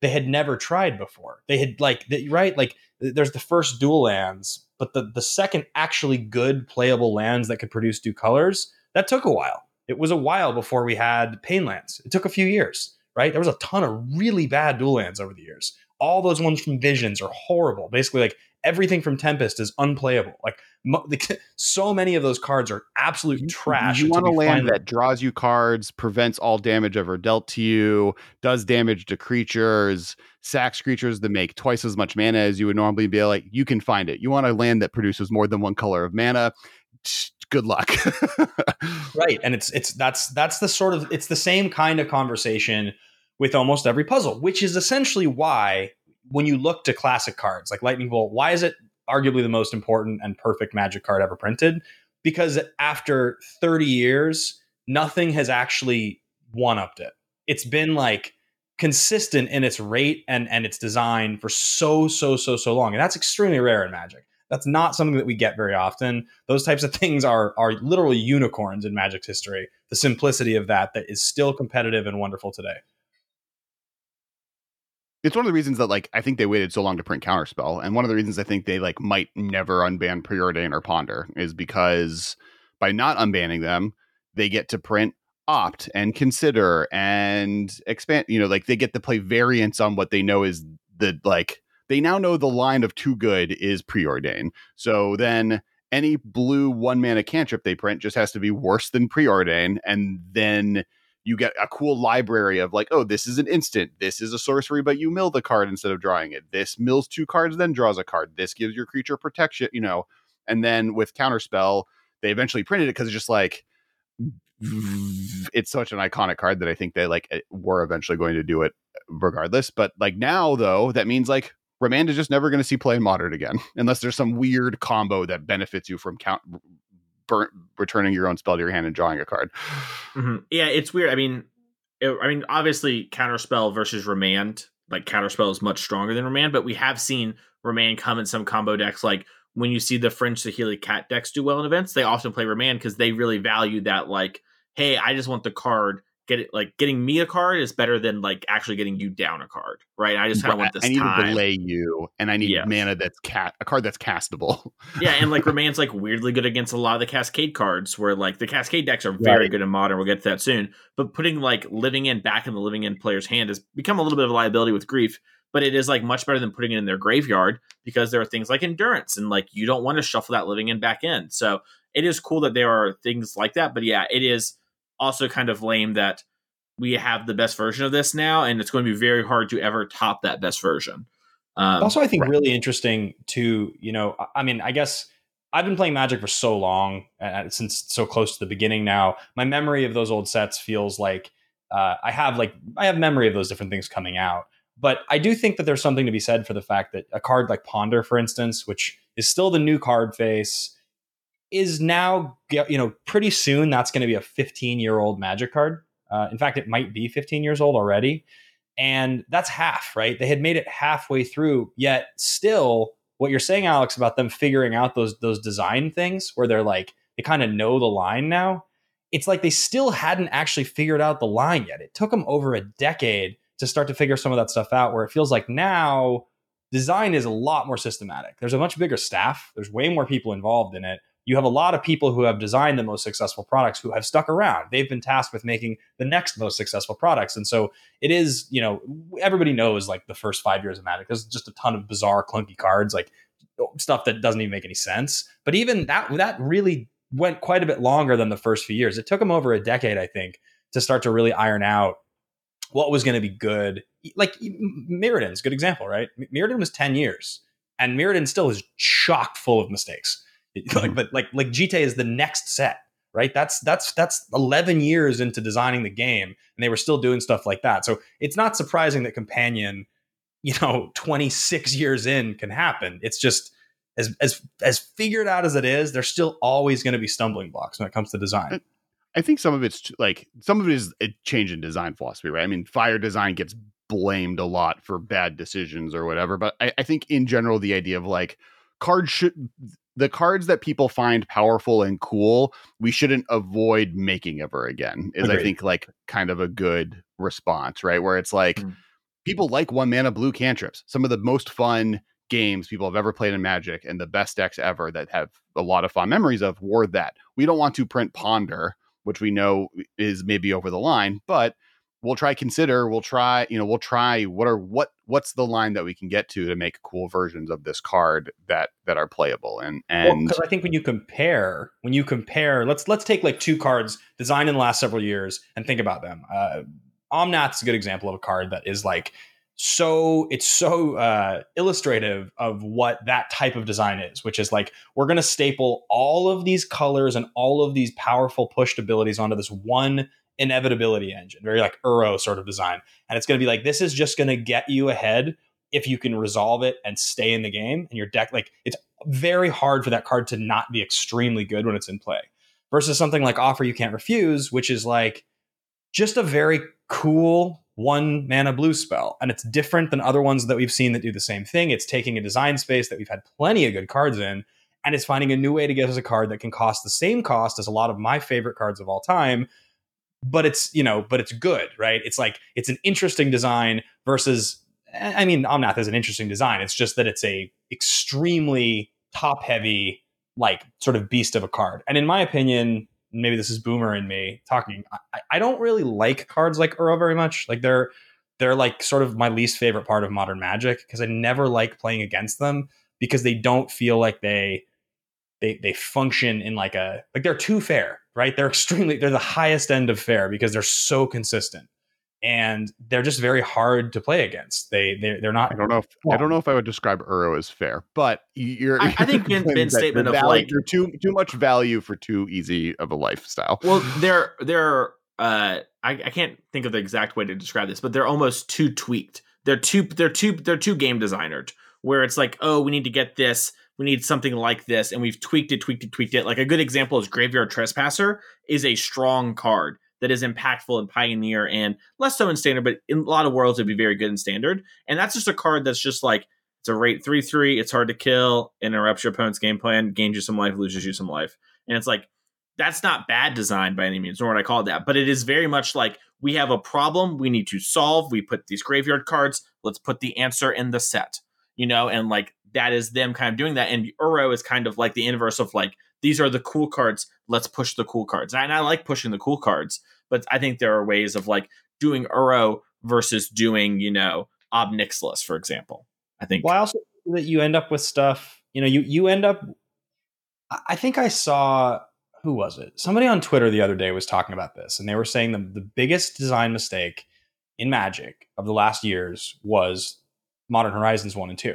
they had never tried before. They had like the, right like there's the first dual lands but the the second actually good playable lands that could produce two colors that took a while. It was a while before we had pain lands. It took a few years right? There was a ton of really bad dual lands over the years. All those ones from visions are horrible. Basically like everything from tempest is unplayable like mo- the, so many of those cards are absolute trash You want a land that draws you cards, prevents all damage ever dealt to you, does damage to creatures, sacks creatures that make twice as much mana as you would normally be. Like you can find it. You want a land that produces more than one color of mana. Good luck. right, and it's it's that's that's the sort of it's the same kind of conversation with almost every puzzle, which is essentially why when you look to classic cards like Lightning Bolt, why is it arguably the most important and perfect Magic card ever printed? Because after 30 years, nothing has actually one upped it. It's been like consistent in its rate and and its design for so so so so long, and that's extremely rare in Magic. That's not something that we get very often. Those types of things are are literally unicorns in Magic's history. The simplicity of that that is still competitive and wonderful today. It's one of the reasons that like I think they waited so long to print Counterspell, and one of the reasons I think they like might never unban Preordain or Ponder is because by not unbanning them, they get to print opt and consider and expand. You know, like they get to play variants on what they know is the like they now know the line of too good is preordain. So then any blue one mana cantrip they print just has to be worse than preordain, and then you get a cool library of like, oh, this is an instant. This is a sorcery, but you mill the card instead of drawing it. This mills two cards, then draws a card. This gives your creature protection, you know. And then with counterspell, they eventually printed it because it's just like it's such an iconic card that I think they like eh, were eventually going to do it regardless. But like now, though, that means like Remand is just never going to see play in modern again, unless there's some weird combo that benefits you from count burn, returning your own spell to your hand and drawing a card. Mm-hmm. Yeah, it's weird. I mean, it, I mean, obviously, counterspell versus Remand, like counterspell is much stronger than Remand, but we have seen Remand come in some combo decks. Like when you see the Fringe Saheeli Cat decks do well in events, they often play Remand because they really value that. Like, hey, I just want the card get it like getting me a card is better than like actually getting you down a card, right? I just kind of want this. I need time. to delay you, and I need yes. mana that's cat a card that's castable. yeah, and like Remand's like weirdly good against a lot of the Cascade cards, where like the Cascade decks are very right. good in Modern. We'll get to that soon. But putting like Living End back in the Living End player's hand has become a little bit of a liability with Grief. But it is like much better than putting it in their graveyard because there are things like endurance and like you don't want to shuffle that Living End back in. So it is cool that there are things like that. But yeah, it is also kind of lame that we have the best version of this now, and it's going to be very hard to ever top that best version. Um, also, I think right. really interesting to you know, I mean, I guess I've been playing Magic for so long, uh, since so close to the beginning now. My memory of those old sets feels like uh, I have like I have memory of those different things coming out. But I do think that there's something to be said for the fact that a card like Ponder, for instance, which is still the new card face, is now you know pretty soon that's going to be a 15 year old Magic card. Uh, in fact, it might be 15 years old already. And that's half, right? They had made it halfway through, yet still, what you're saying, Alex, about them figuring out those those design things where they're like they kind of know the line now. It's like they still hadn't actually figured out the line yet. It took them over a decade to start to figure some of that stuff out. Where it feels like now design is a lot more systematic. There's a much bigger staff. There's way more people involved in it you have a lot of people who have designed the most successful products who have stuck around. They've been tasked with making the next most successful products. And so it is, you know, everybody knows like the first five years of Magic, there's just a ton of bizarre, clunky cards, like stuff that doesn't even make any sense. But even that, that really went quite a bit longer than the first few years. It took them over a decade, I think, to start to really iron out what was going to be good. Like Mirrodin's good example, right? Mirrodin was 10 years and Mirrodin still is chock full of mistakes like, but like like GTA is the next set, right? That's that's that's 11 years into designing the game, and they were still doing stuff like that. So it's not surprising that Companion, you know, 26 years in can happen. It's just as as as figured out as it is, there's still always going to be stumbling blocks when it comes to design. Mm. I think some of it's like some of it is a change in design philosophy, right? I mean, fire design gets blamed a lot for bad decisions or whatever, but I, I think in general the idea of like cards should the cards that people find powerful and cool, we shouldn't avoid making ever again. Is Agreed. I think like kind of a good response, right? Where it's like mm. people like one mana blue cantrips. Some of the most fun games people have ever played in Magic and the best decks ever that have a lot of fond memories of were that. We don't want to print Ponder, which we know is maybe over the line, but we'll try consider we'll try you know we'll try what are what what's the line that we can get to to make cool versions of this card that that are playable and and because well, i think when you compare when you compare let's let's take like two cards designed in the last several years and think about them. Uh omnath's a good example of a card that is like so it's so uh, illustrative of what that type of design is, which is like we're going to staple all of these colors and all of these powerful pushed abilities onto this one inevitability engine, very like Uro sort of design, and it's going to be like this is just going to get you ahead if you can resolve it and stay in the game and your deck like it's very hard for that card to not be extremely good when it's in play versus something like offer you can't refuse which is like just a very cool one mana blue spell. And it's different than other ones that we've seen that do the same thing. It's taking a design space that we've had plenty of good cards in, and it's finding a new way to get us a card that can cost the same cost as a lot of my favorite cards of all time. But it's, you know, but it's good, right? It's like it's an interesting design versus eh, I mean, Omnath is an interesting design. It's just that it's a extremely top heavy, like sort of beast of a card. And in my opinion, maybe this is boomer in me talking. I, I don't really like cards like Uro very much. Like they're they're like sort of my least favorite part of modern magic because I never like playing against them because they don't feel like they they they function in like a like they're too fair, right? They're extremely they're the highest end of fair because they're so consistent and they're just very hard to play against. They they they're not. I don't know. If, I don't know if I would describe Uro as fair, but you're. I, I think Ben, Ben's statement of like you're too too much value for too easy of a lifestyle. Well, they're they're. Uh, I, I can't think of the exact way to describe this, but they're almost too tweaked. They're too they're too they're too game designered. Where it's like, oh, we need to get this, we need something like this, and we've tweaked it, tweaked it, tweaked it. Like a good example is Graveyard Trespasser is a strong card that is impactful in Pioneer and less so in Standard, but in a lot of worlds it'd be very good in Standard. And that's just a card that's just like it's a rate three three. It's hard to kill, interrupts your opponent's game plan, gains you some life, loses you some life, and it's like that's not bad design by any means, nor would I call it that. But it is very much like we have a problem we need to solve. We put these graveyard cards. Let's put the answer in the set, you know, and like that is them kind of doing that. And Uro is kind of like the inverse of like these are the cool cards. Let's push the cool cards. And I like pushing the cool cards, but I think there are ways of like doing Uro versus doing, you know, Ob Nixilis, for example. I think. Well, I also that you end up with stuff, you know, you, you end up, I think I saw, who was it? Somebody on Twitter the other day was talking about this, and they were saying the, the biggest design mistake in Magic of the last years was Modern Horizons 1 and 2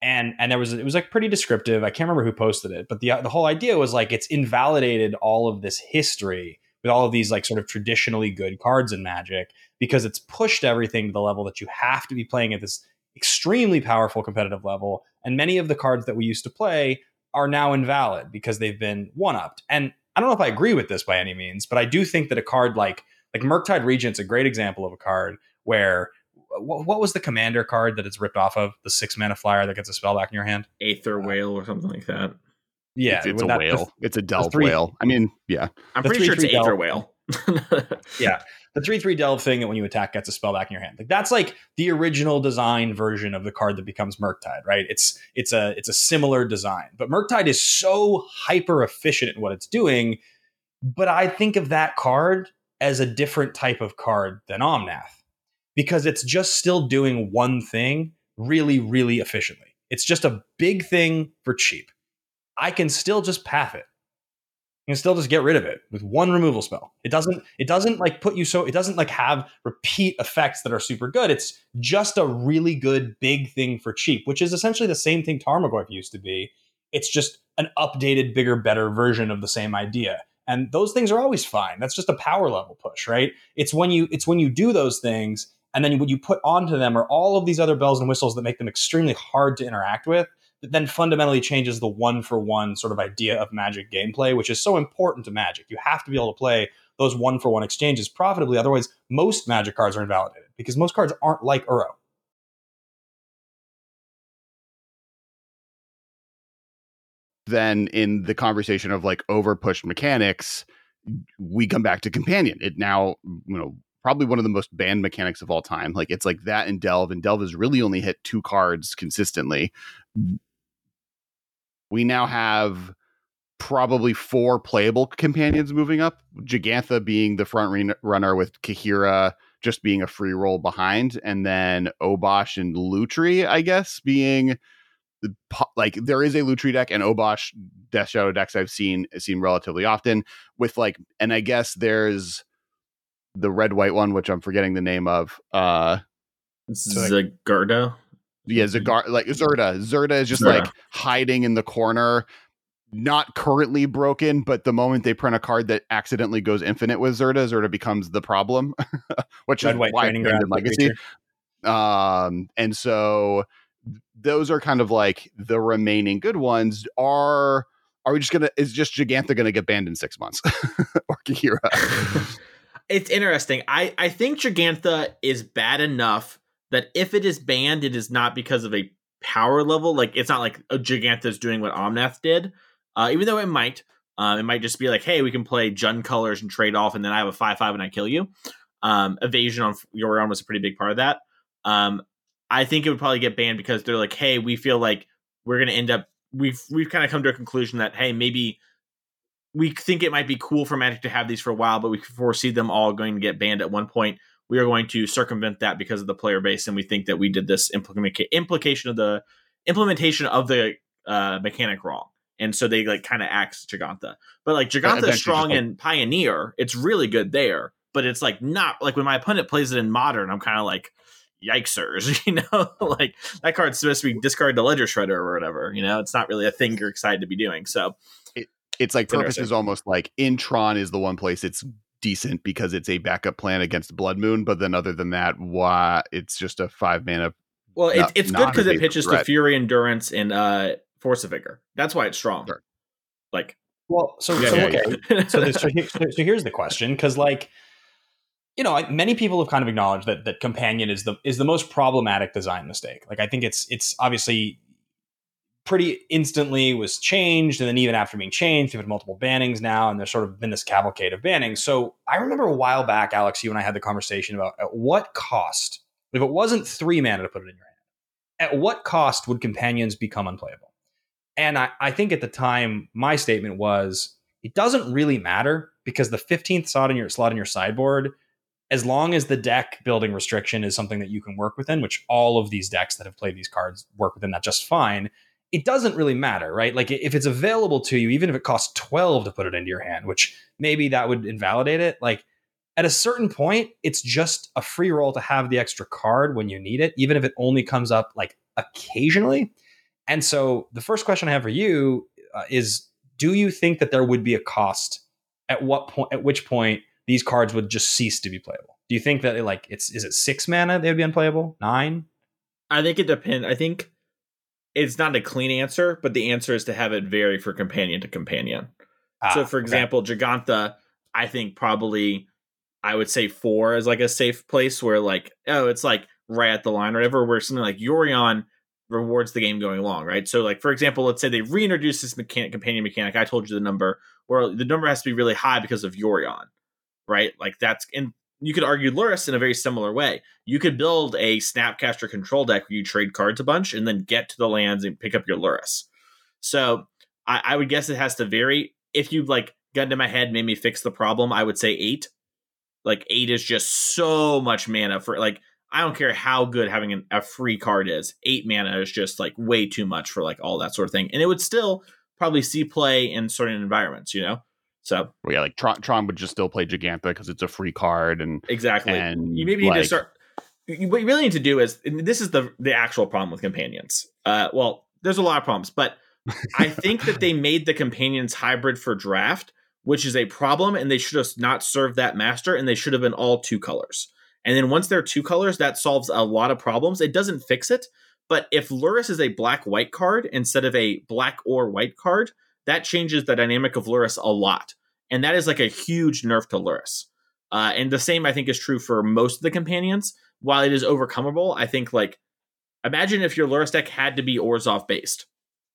and and there was it was like pretty descriptive. I can't remember who posted it, but the the whole idea was like it's invalidated all of this history with all of these like sort of traditionally good cards in Magic because it's pushed everything to the level that you have to be playing at this extremely powerful competitive level, and many of the cards that we used to play are now invalid because they've been one upped. And I don't know if I agree with this by any means, but I do think that a card like like Murktide Regent's a great example of a card where what, what, was the commander card that it's ripped off of? The six mana flyer that gets a spell back in your hand? Aether uh, Whale or something like that. Yeah, it's, it's a that, whale. The, it's a delve three, whale. I mean, yeah. I'm pretty three, sure it's Aether Whale. yeah. The 3 3 delve thing that when you attack gets a spell back in your hand. Like that's like the original design version of the card that becomes Murktide, right? It's it's a it's a similar design. But Murktide is so hyper efficient in what it's doing. But I think of that card as a different type of card than Omnath because it's just still doing one thing really, really efficiently. It's just a big thing for cheap. I can still just path it. You can still just get rid of it with one removal spell. It doesn't it doesn't like put you so it doesn't like have repeat effects that are super good. It's just a really good big thing for cheap, which is essentially the same thing Tarmogoyf used to be. It's just an updated, bigger, better version of the same idea. And those things are always fine. That's just a power level push, right? It's when you it's when you do those things and then what you put onto them are all of these other bells and whistles that make them extremely hard to interact with that then fundamentally changes the one for one sort of idea of magic gameplay which is so important to magic. You have to be able to play those one for one exchanges profitably otherwise most magic cards are invalidated because most cards aren't like uro. Then in the conversation of like over pushed mechanics we come back to companion. It now you know probably one of the most banned mechanics of all time. Like it's like that in Delve, and Delve has really only hit two cards consistently. We now have probably four playable companions moving up. Jegantha being the front re- runner with Kaheera just being a free roll behind, and then Obosh and Lutri, I guess, being like there is a Lutri deck and Obosh Death Shadow decks I've seen seen relatively often with like, and I guess there's the red white one, which I'm forgetting the name of. Uh, Zagurdo. Yeah, Zagar like Zirda. Zirda is just Zirda. like hiding in the corner, not currently broken, but the moment they print a card that accidentally goes infinite with Zirda, Zirda becomes the problem, which Red is white why training it's banned ground in Legacy. Um, and so those are kind of like the remaining good ones. Are are we just gonna? Is just Jegantha gonna get banned in six months or Kira? it's interesting. I I think Jegantha is bad enough that if it is banned, it is not because of a power level. Like it's not like a Jegantha is doing what Omnath did. Uh, even though it might, uh, it might just be like, hey, we can play Jund colors and trade off, and then I have a five five and I kill you. Um, evasion on Yorion was a pretty big part of that. Um, I think it would probably get banned because they're like, hey, we feel like we're going to end up. We've we've kind of come to a conclusion that hey, maybe we think it might be cool for Magic to have these for a while, but we foresee them all going to get banned at one point. We are going to circumvent that because of the player base, and we think that we did this implica- implication of the implementation of the uh, mechanic wrong. And so they like kind of axe Jegantha. But like eventually is strong in Pioneer. It's really good there. But it's like not like when my opponent plays it in modern, I'm kind of like, yikesers, you know? like that card's supposed to be discard the ledger shredder or whatever, you know? It's not really a thing you're excited to be doing. So it's like purpose is almost like in Tron is the one place it's decent because it's a backup plan against Blood Moon, but then other than that, why it's just a five mana. well, No- it's it's good because it big pitches to threat. Fury Endurance and uh Force of Vigor. That's why it's strong. Sure. Like Well, so, Yeah, so yeah, okay. so, this, so, so so here's the question because like you know many people have kind of acknowledged that that companion is the is the most problematic design mistake like i think it's it's obviously pretty instantly was changed and then even after being changed we've had multiple bannings now and there's sort of been this cavalcade of bannings. So i remember a while back alex you and i had the conversation about at what cost if it wasn't three mana to put it in your hand at what cost would companions become unplayable? And I, I think at the time, my statement was it doesn't really matter because the 15th slot in your slot in your sideboard, as long as the deck building restriction is something that you can work within, which all of these decks that have played these cards work within that just fine, it doesn't really matter, right? Like if it's available to you, even if it costs 12 to put it into your hand, which maybe that would invalidate it, like at a certain point, it's just a free roll to have the extra card when you need it, even if it only comes up like occasionally. And so the first question I have for you uh, is do you think that there would be a cost at what point at which point these cards would just cease to be playable? Do you think that it, like it's is it 6 mana they would be unplayable? 9? I think it depends. I think it's not a clean answer, but the answer is to have it vary for companion to companion. so, Ah, for okay. example, Jegantha, I think probably I would say four is like a safe place where like oh, it's like right at the line or whatever. Where something like Yorion rewards the game going along, right? So, like for example, let's say they reintroduce this mechanic, companion mechanic. I told you the number where the number has to be really high because of Yorion, right? Like that's and you could argue Lurrus in a very similar way. You could build a Snapcaster control deck where you trade cards a bunch and then get to the lands and pick up your Lurrus. So I, I would guess it has to vary. If you like got into my head, made me fix the problem, I would say eight. Like eight is just so much mana for like I don't care how good having an, a free card is. Eight mana is just like way too much for like all that sort of thing, and it would still probably see play in certain environments, you know. So Well, yeah, like Tron, Tron would just still play Jegantha because it's a free card, and exactly, and you maybe need to start. you- What you really need to do is, this is the the actual problem with companions. Uh, well, there's a lot of problems, but I think that they made the companions hybrid for draft, which is a problem, and they should have not served that master, and they should have been all two colors. And then once they're two colors, that solves a lot of problems. It doesn't fix it, but if Lurrus is a black white card instead of a black or white card, that changes the dynamic of Lurrus a lot, and that is like a huge nerf to Lurrus. Uh, and the same I think is true for most of the companions. While it is overcomable, I think like imagine if your Lurrus deck had to be Orzhov based,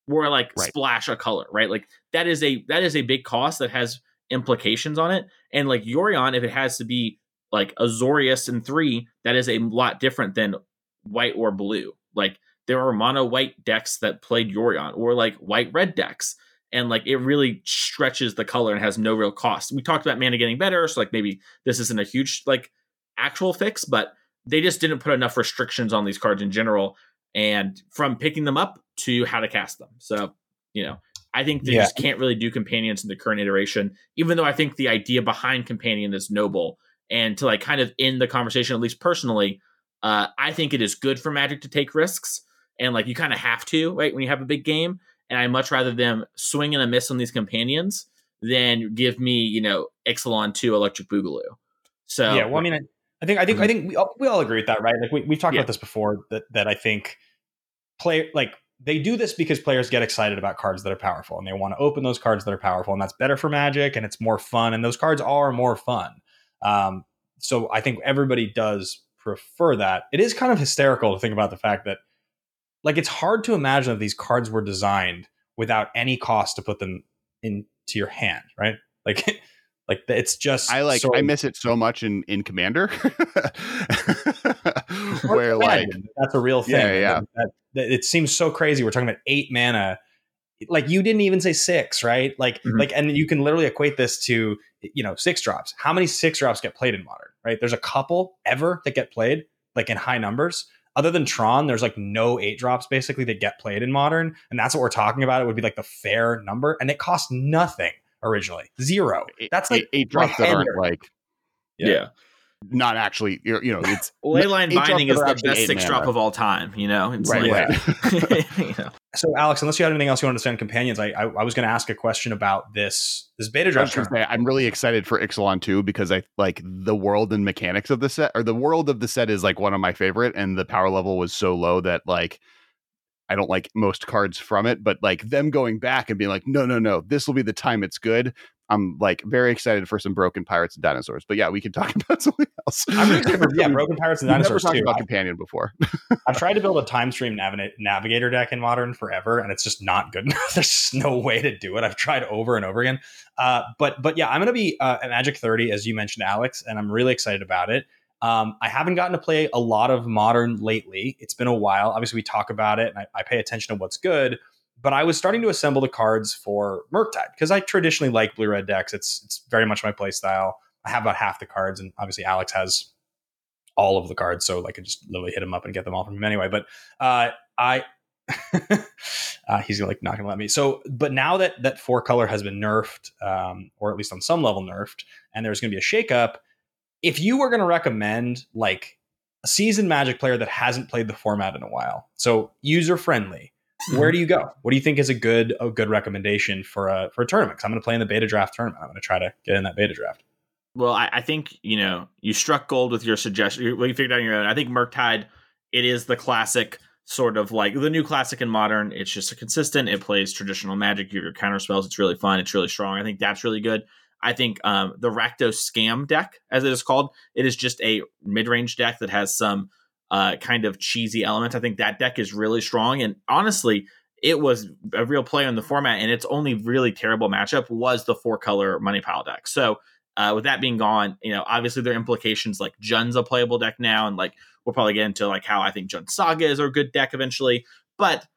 or like Right. splash a color, right? Like that is a that is a big cost that has implications on it. And like Yorion, if it has to be like Azorius in three, that is a lot different than white or blue. Like there are mono white decks that played Yorion, or like white red decks. And like it really stretches the color and has no real cost. We talked about mana getting better, so like maybe this isn't a huge like actual fix, but they just didn't put enough restrictions on these cards in general, and from picking them up to how to cast them. So you know, I think they Yeah. just can't really do companions in the current iteration. Even though I think the idea behind companion is noble, and to like kind of end the conversation, at least personally, Uh, I think it is good for Magic to take risks, and like you kind of have to, right? When you have a big game, and I much rather them swing and a miss on these companions than give me, you know, Ixalan two Electric Boogaloo. So yeah, well, I mean, I, I think I think I think we all, we all agree with that, right? Like we we've talked Yeah. about this before that that I think play like they do this because players get excited about cards that are powerful and they want to open those cards that are powerful and that's better for Magic and it's more fun and those cards are more fun. Um, so I think everybody does prefer that. It is kind of hysterical to think about the fact that like it's hard to imagine that these cards were designed without any cost to put them into your hand, right? Like like it's just I like so- I miss it so much in in Commander, where like that's a real thing. Yeah, yeah. That- that- it seems so crazy. We're talking about eight mana. Like you didn't even say six, right? Like, Mhm. like, and you can literally equate this to you know six drops. How many six drops get played in modern? Right? There's a couple ever that get played like in high numbers. Other than Tron, there's like no eight drops basically that get played in modern, and that's what we're talking about. It would be like the fair number, and it costs nothing originally, zero. That's like eight, eight drops that aren't like yeah. Yeah. Not actually you you know it's Leyline Binding that is are the best six drop of all time. You know, it's right like, right. you know. So, Alex, unless you had anything else you want to say on companions, I I, I was going to ask a question about this this beta I was draft. say, I'm really excited for Ixalan 2 because I like the world and mechanics of the set, or the world of the set is like one of my favorite, and the power level was so low that like I don't like most cards from it, but like them going back and being like, no, no, no, this will be the time it's good. I'm like very excited for some broken pirates and dinosaurs. But yeah, we can talk about something else. I'm excited yeah, Broken Pirates and never Dinosaurs talked too. about I, companion before. I've tried to build a time stream naviga- navigator deck in Modern forever, and it's just not good enough. There's just no way to do it. I've tried over and over again. Uh, but but yeah, I'm going to be uh, at Magic 30 as you mentioned, Alex, and I'm really excited about it. Um, I haven't gotten to play a lot of Modern lately. It's been a while. Obviously, we talk about it, and I, I pay attention to what's good. But I was starting to assemble the cards for Murktide because I traditionally like blue red decks. It's it's very much my play style. I have about half the cards, and obviously Alex has all of the cards, so I just literally hit him up and get them all from him anyway. But uh, I, uh, he's like not gonna let me. So, but now that that four color has been nerfed, um, or at least on some level nerfed, and there's gonna be a shakeup. If you were gonna recommend like a seasoned Magic player that hasn't played the format in a while, so user friendly, where do you go? What do you think is a good a good recommendation for a for a tournament? Because I'm going to play in the beta draft tournament. I'm going to try to get in that beta draft. Well, I, I think you know you struck gold with your suggestion. You, well, you figured out on your own. I think Murktide, it is the classic sort of like the new classic in modern. It's just a consistent. It plays traditional magic. You your counter spells. It's really fun. It's really strong. I think that's really good. I think um, the Rakdos Scam deck, as it is called, it is just a mid range deck that has some uh, kind of cheesy elements. I think that deck is really strong. And honestly, it was a real play on the format. And its only really terrible matchup was the four color money pile deck. So uh, with that being gone, you know, obviously there are implications like Jund's a playable deck now, and like we'll probably get into like how I think Jund Saga is a good deck eventually. But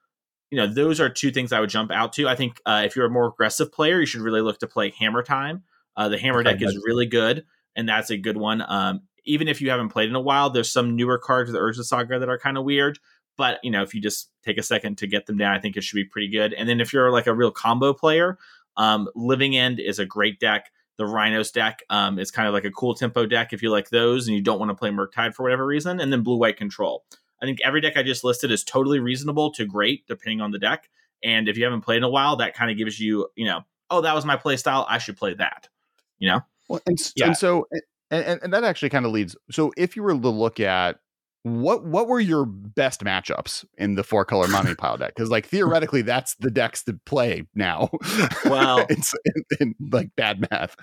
you know, those are two things I would jump out to. I think uh, if you're a more aggressive player, you should really look to play Hammer Time. Uh, the Hammer deck is really good, and that's a good one. Um, even if you haven't played in a while, there's some newer cards of the Urza Saga that are kind of weird. But you know, if you just take a second to get them down, I think it should be pretty good. And then if you're like a real combo player, um, Living End is a great deck. The Rhinos deck um, is kind of like a cool tempo deck if you like those and you don't want to play Murktide for whatever reason. And then Blue White Control. I think every deck I just listed is totally reasonable to great depending on the deck. And if you haven't played in a while, that kind of gives you, you know, oh, that was my play style. I should play that. You know? Well, and, Yeah. and so and, and, and that actually kind of leads. So if you were to look at what what were your best matchups in the four color money pile deck? Because like theoretically, that's the decks to play now. Well- it's in, in, like bad math.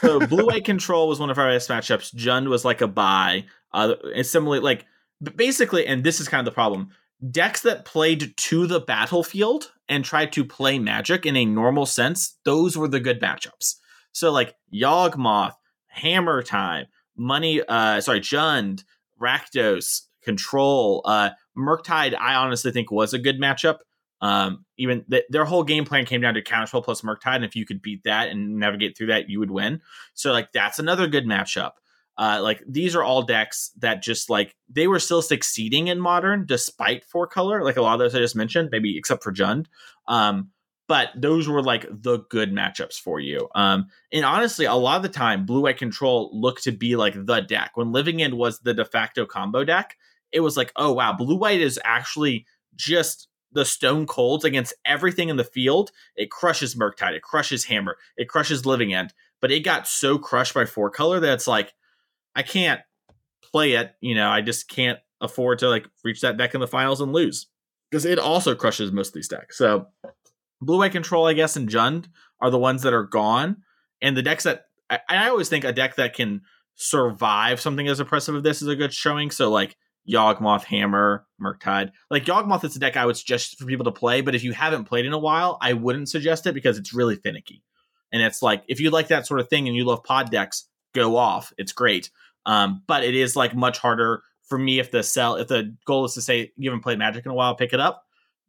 so blue white control was one of our best matchups. Jund was like a buy. Uh, and similarly, like basically, and this is kind of the problem. Decks that played to the battlefield and tried to play magic in a normal sense, those were the good matchups. So like Yawgmoth, Hammer Time, Money, uh, sorry, Jund, Rakdos, Control, uh, Murktide. I honestly think was a good matchup. Um, even th- their whole game plan came down to counterspell plus Murktide, and if you could beat that and navigate through that, you would win. So like that's another good matchup. Uh, like these are all decks that just like they were still succeeding in modern despite four color, like a lot of those I just mentioned, maybe except for Jund. Um, but those were like the good matchups for you. Um, and honestly, a lot of the time, Blue White Control looked to be like the deck when Living End was the de facto combo deck. it was like, oh wow, blue white is actually just the stone colds against everything in the field. It crushes Murktide, it crushes Hammer, it crushes Living End, but it got so crushed by four color that it's like I can't play it. You know, I just can't afford to like reach that deck in the finals and lose because it also crushes most of these decks. So blue white control, I guess, and Jund are the ones that are gone, and the decks that I, I always think a deck that can survive something as oppressive as this is a good showing. So like Yawgmoth, Hammer, Murktide. Like Yawgmoth is a deck I would suggest for people to play, but if you haven't played in a while, I wouldn't suggest it because it's really finicky. And it's like if you like that sort of thing and you love pod decks, go off. It's great. Um, but it is like much harder for me if the sell if the goal is to say you haven't played Magic in a while, pick it up.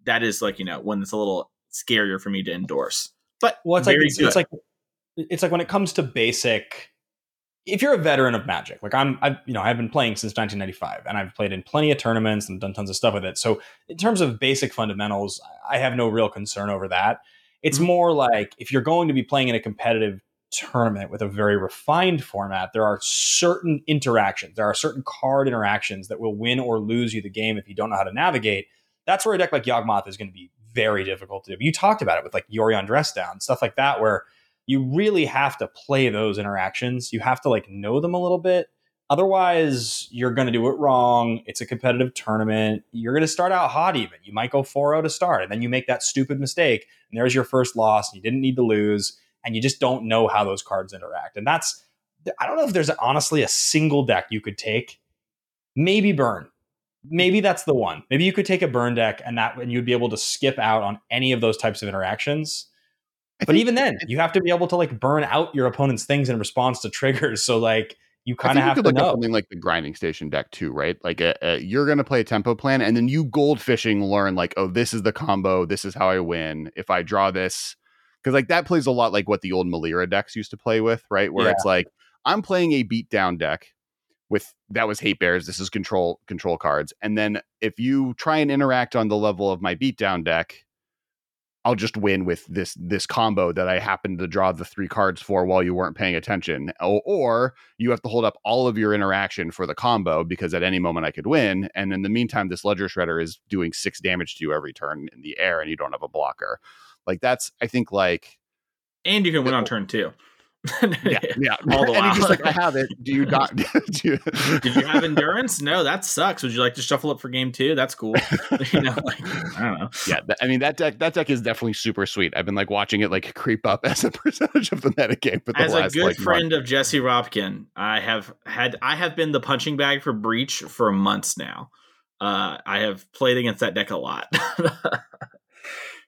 That is like you know when it's a little scarier for me to endorse. But well, it's like it's, it's like it's like when it comes to basic if you're a veteran of Magic, like I'm, I've you know I've been playing since 1995, and I've played in plenty of tournaments and done tons of stuff with it. So in terms of basic fundamentals, I have no real concern over that. It's mm-hmm. more like if you're going to be playing in a competitive tournament with a very refined format, there are certain interactions, there are certain card interactions that will win or lose you the game if you don't know how to navigate. That's where a deck like Yawgmoth is going to be very difficult to do. You talked about it with like Yorion Dress Down, stuff like that, where you really have to play those interactions. You have to like know them a little bit. Otherwise, you're going to do it wrong. It's a competitive tournament. You're going to start out hot even. You might go 4 0 to start, and then you make that stupid mistake, and there's your first loss, and you didn't need to lose, and you just don't know how those cards interact. And that's, I don't know if there's honestly a single deck you could take. Maybe Burn. Maybe that's the one. Maybe you could take a Burn deck, and that, and you'd be able to skip out on any of those types of interactions but even then, you have to be able to like burn out your opponent's things in response to triggers. So like you kind of have to look know something like the grinding station deck too, right? Like uh, uh, you're going to play a tempo plan, and then you goldfishing learn like, oh, this is the combo. This is how I win. If I draw this, because like that plays a lot like what the old Melira decks used to play with, right? Where yeah. it's like I'm playing a beatdown deck with that was hate bears. This is control control cards, and then if you try and interact on the level of my beatdown deck I'll just win with this this combo that I happened to draw the three cards for while you weren't paying attention. Or, or, you have to hold up all of your interaction for the combo because at any moment I could win. And in the meantime, this Ledger Shredder is doing six damage to you every turn in the air, and you don't have a blocker. Like that's I think like, and you can win on turn two yeah, yeah. All the while. just like, I have it. Do you not? do you... Did you have endurance? No, that sucks. Would you like to shuffle up for game two? That's cool. you know, like I don't know. Yeah, I mean that deck. That deck is definitely super sweet. I've been like watching it like creep up as a percentage of the metagame. For the as last, a good like, friend month. of Jesse Robkin, I have had I have been the punching bag for Breach for months now. Uh, I have played against that deck a lot.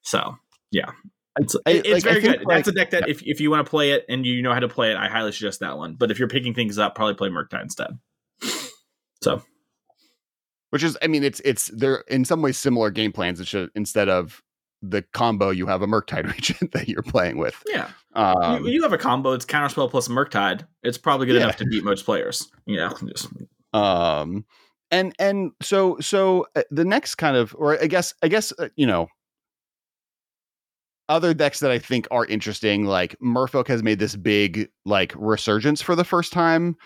so yeah, it's, it's like, very good. Like, That's a deck that yeah. if, if you want to play it and you know how to play it, I highly suggest that one. But if you're picking things up, probably play Murktide instead. So, which is, I mean, it's it's they're in some ways similar game plans. It's just instead of the combo, you have a Murktide regent that you're playing with. Yeah, um, you, you, have a combo. It's counterspell plus Murktide. It's probably good yeah. enough to beat most players. Yeah, just um, and and so so uh, the next kind of, or I guess I guess uh, you know other decks that I think are interesting, like Merfolk has made this big like resurgence for the first time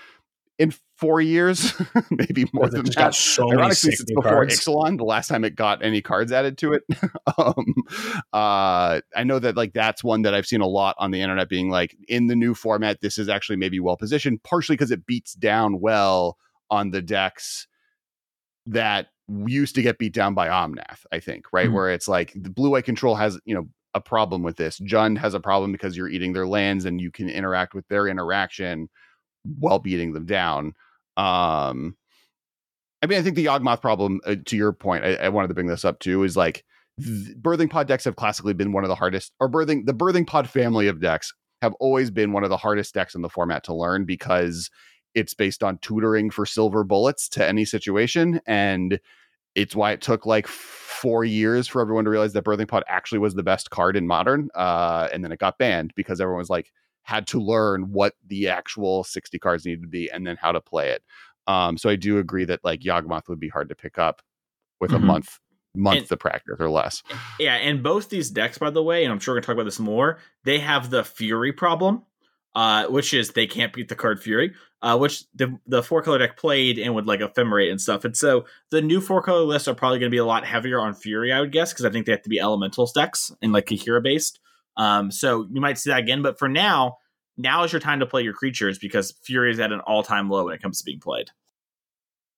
in four years, maybe more than that. Got so Ironically, since before cards. Ixalan, the last time it got any cards added to it. um, uh, I know that like that's one that I've seen a lot on the internet being like in the new format, this is actually maybe well positioned, partially because it beats down well on the decks that used to get beat down by Omnath, I think, right? Mm-hmm. Where it's like the blue white control has, you know, a problem with this. Jund has a problem because you're eating their lands and you can interact with their interaction while beating them down. Um, I mean, I think the Yawgmoth problem, uh, to your point, I, I, wanted to bring this up too, is like th- birthing pod decks have classically been one of the hardest, or birthing the birthing pod family of decks have always been one of the hardest decks in the format to learn because it's based on tutoring for silver bullets to any situation and it's why it took like four years for everyone to realize that Birthing Pod actually was the best card in modern. Uh, and then it got banned because everyone was like, had to learn what the actual 60 cards needed to be and then how to play it. Um, so I do agree that like Yawgmoth would be hard to pick up with mm-hmm. a month month and, of practice or less. Yeah, and both these decks, by the way, and I'm sure we're gonna talk about this more, they have the Fury problem. Uh, which is they can't beat the card Fury, uh, which the the four color deck played and would like ephemerate and stuff. And so the new four color lists are probably going to be a lot heavier on Fury, I would guess, because I think they have to be elemental decks and like Kaheera based. Um, so you might see that again, but for now, now is your time to play your creatures because Fury is at an all time low when it comes to being played.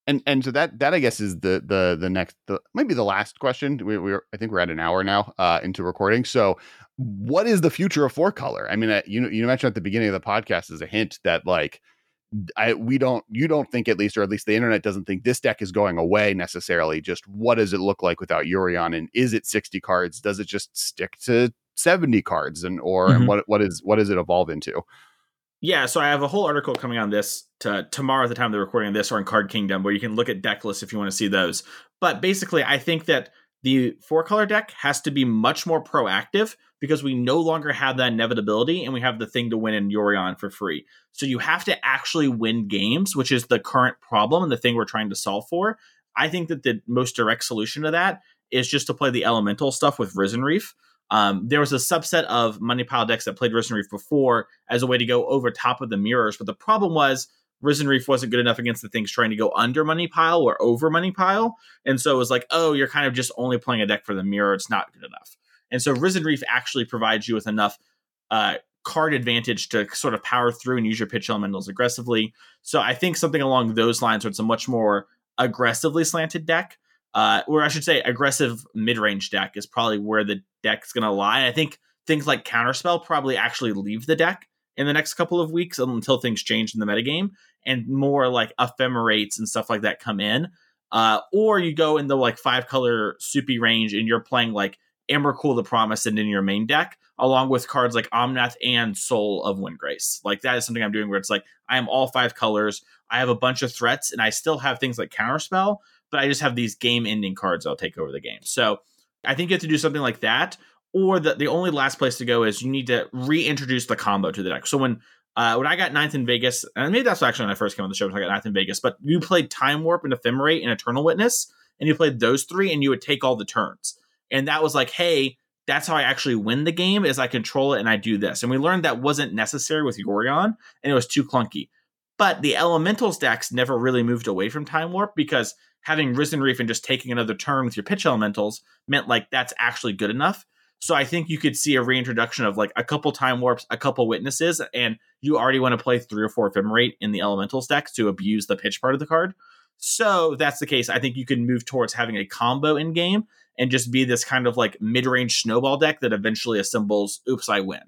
And and so that that I guess is the the the next the maybe the last question. We we I think we're at an hour now uh, into recording. So what is the future of four color? I mean, uh, you you mentioned at the beginning of the podcast as a hint that like I we don't you don't think at least or at least the internet doesn't think this deck is going away necessarily. Just what does it look like without Yorion? And is it sixty cards? Does it just stick to seventy cards? And or Mhm. and what what is what does it evolve into? Yeah, so I have a whole article coming on this to tomorrow at the time of the recording of this or in Card Kingdom where you can look at deck lists if you want to see those. But basically, I think that the four color deck has to be much more proactive because we no longer have that inevitability and we have the thing to win in Yorion for free. So you have to actually win games, which is the current problem and the thing we're trying to solve for. I think that the most direct solution to that is just to play the elemental stuff with Risen Reef. Um, there was a subset of money pile decks that played Risen Reef before as a way to go over top of the mirrors, but the problem was Risen Reef wasn't good enough against the things trying to go under money pile or over money pile, and so it was like, oh, you're kind of just only playing a deck for the mirror. It's not good enough. And so Risen Reef actually provides you with enough uh, card advantage to sort of power through and use your pitch elementals aggressively. So I think something along those lines where it's a much more aggressively slanted deck, uh, or I should say aggressive mid range deck is probably where the deck's going to lie. I think things like Counterspell probably actually leave the deck in the next couple of weeks until things change in the metagame and more like ephemerates and stuff like that come in. Uh, or you go in the like five color soupy range and you're playing like Emrakul the Promised End in your main deck, along with cards like Omnath and Soul of Windgrace. Like that is something I'm doing where it's like I am all five colors. I have a bunch of threats and I still have things like Counterspell, but I just have these game ending cards that'll take over the game. So I think you have to do something like that. Or the, the only last place to go is you need to reintroduce the combo to the deck. So when uh, when I got ninth in Vegas, and maybe that's actually when I first came on the show I got ninth in Vegas, but you played Time Warp and Ephemerate and Eternal Witness, and you played those three, and you would take all the turns. And that was like, hey, that's how I actually win the game is I control it and I do this. And we learned that wasn't necessary with Yorion, and it was too clunky. But the elemental stacks never really moved away from Time Warp because having Risen Reef and just taking another turn with your pitch elementals meant like that's actually good enough. So I think you could see a reintroduction of like a couple time warps, a couple witnesses, and you already want to play three or four ephemerate in the elemental stacks to abuse the pitch part of the card. So that's the case. I think you can move towards having a combo in game and just be this kind of like mid range snowball deck that eventually assembles oops, I win.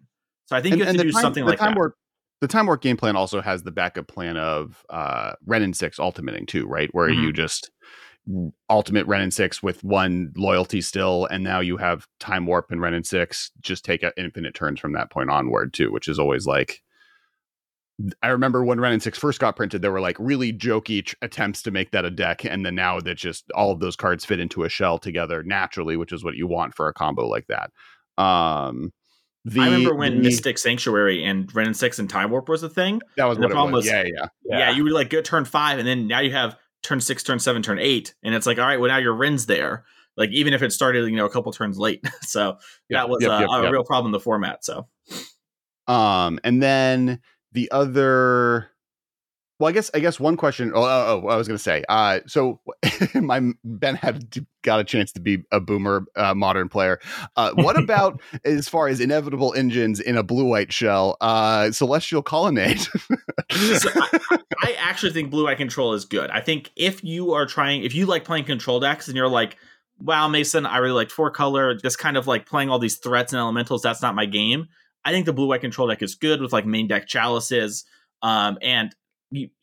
So I think you have to do time- something the like time that. Warp, the time warp game plan also has the backup plan of uh Wrenn and Six ultimating too, right? Where Mm-hmm. you just ultimate Wrenn and Six with one loyalty still, and now you have Time Warp and Wrenn and Six just take infinite turns from that point onward too, which is always like. I remember when Wrenn and Six first got printed, there were like really jokey tr- attempts to make that a deck, and then now that just all of those cards fit into a shell together naturally, which is what you want for a combo like that. Um, the, I remember when the- Mystic Sanctuary and Wrenn and Six and Time Warp was a thing. that was and the what it problem was. was- Yeah, yeah. Yeah. you were like go turn five, and then now you have turn six, turn seven, turn eight, and it's like all right, well now your Wrenn's there. Like even if it started, you know, a couple turns late, so Yep, that was yep, uh, yep, a real problem in the format. So Um, and then the other, well, I guess I guess one question. Oh, oh, oh I was gonna say. Uh, so my Ben had to- got a chance to be a boomer uh, modern player. Uh, what about as far as inevitable engines in a blue white shell? Uh, Celestial Colonnade. So I, I actually think blue eye control is good. I think if you are trying, if you like playing control decks and you're like, wow, Mason, I really like four color, just kind of like playing all these threats and elementals, that's not my game. I think the blue eye control deck is good with like main deck chalices. Um, and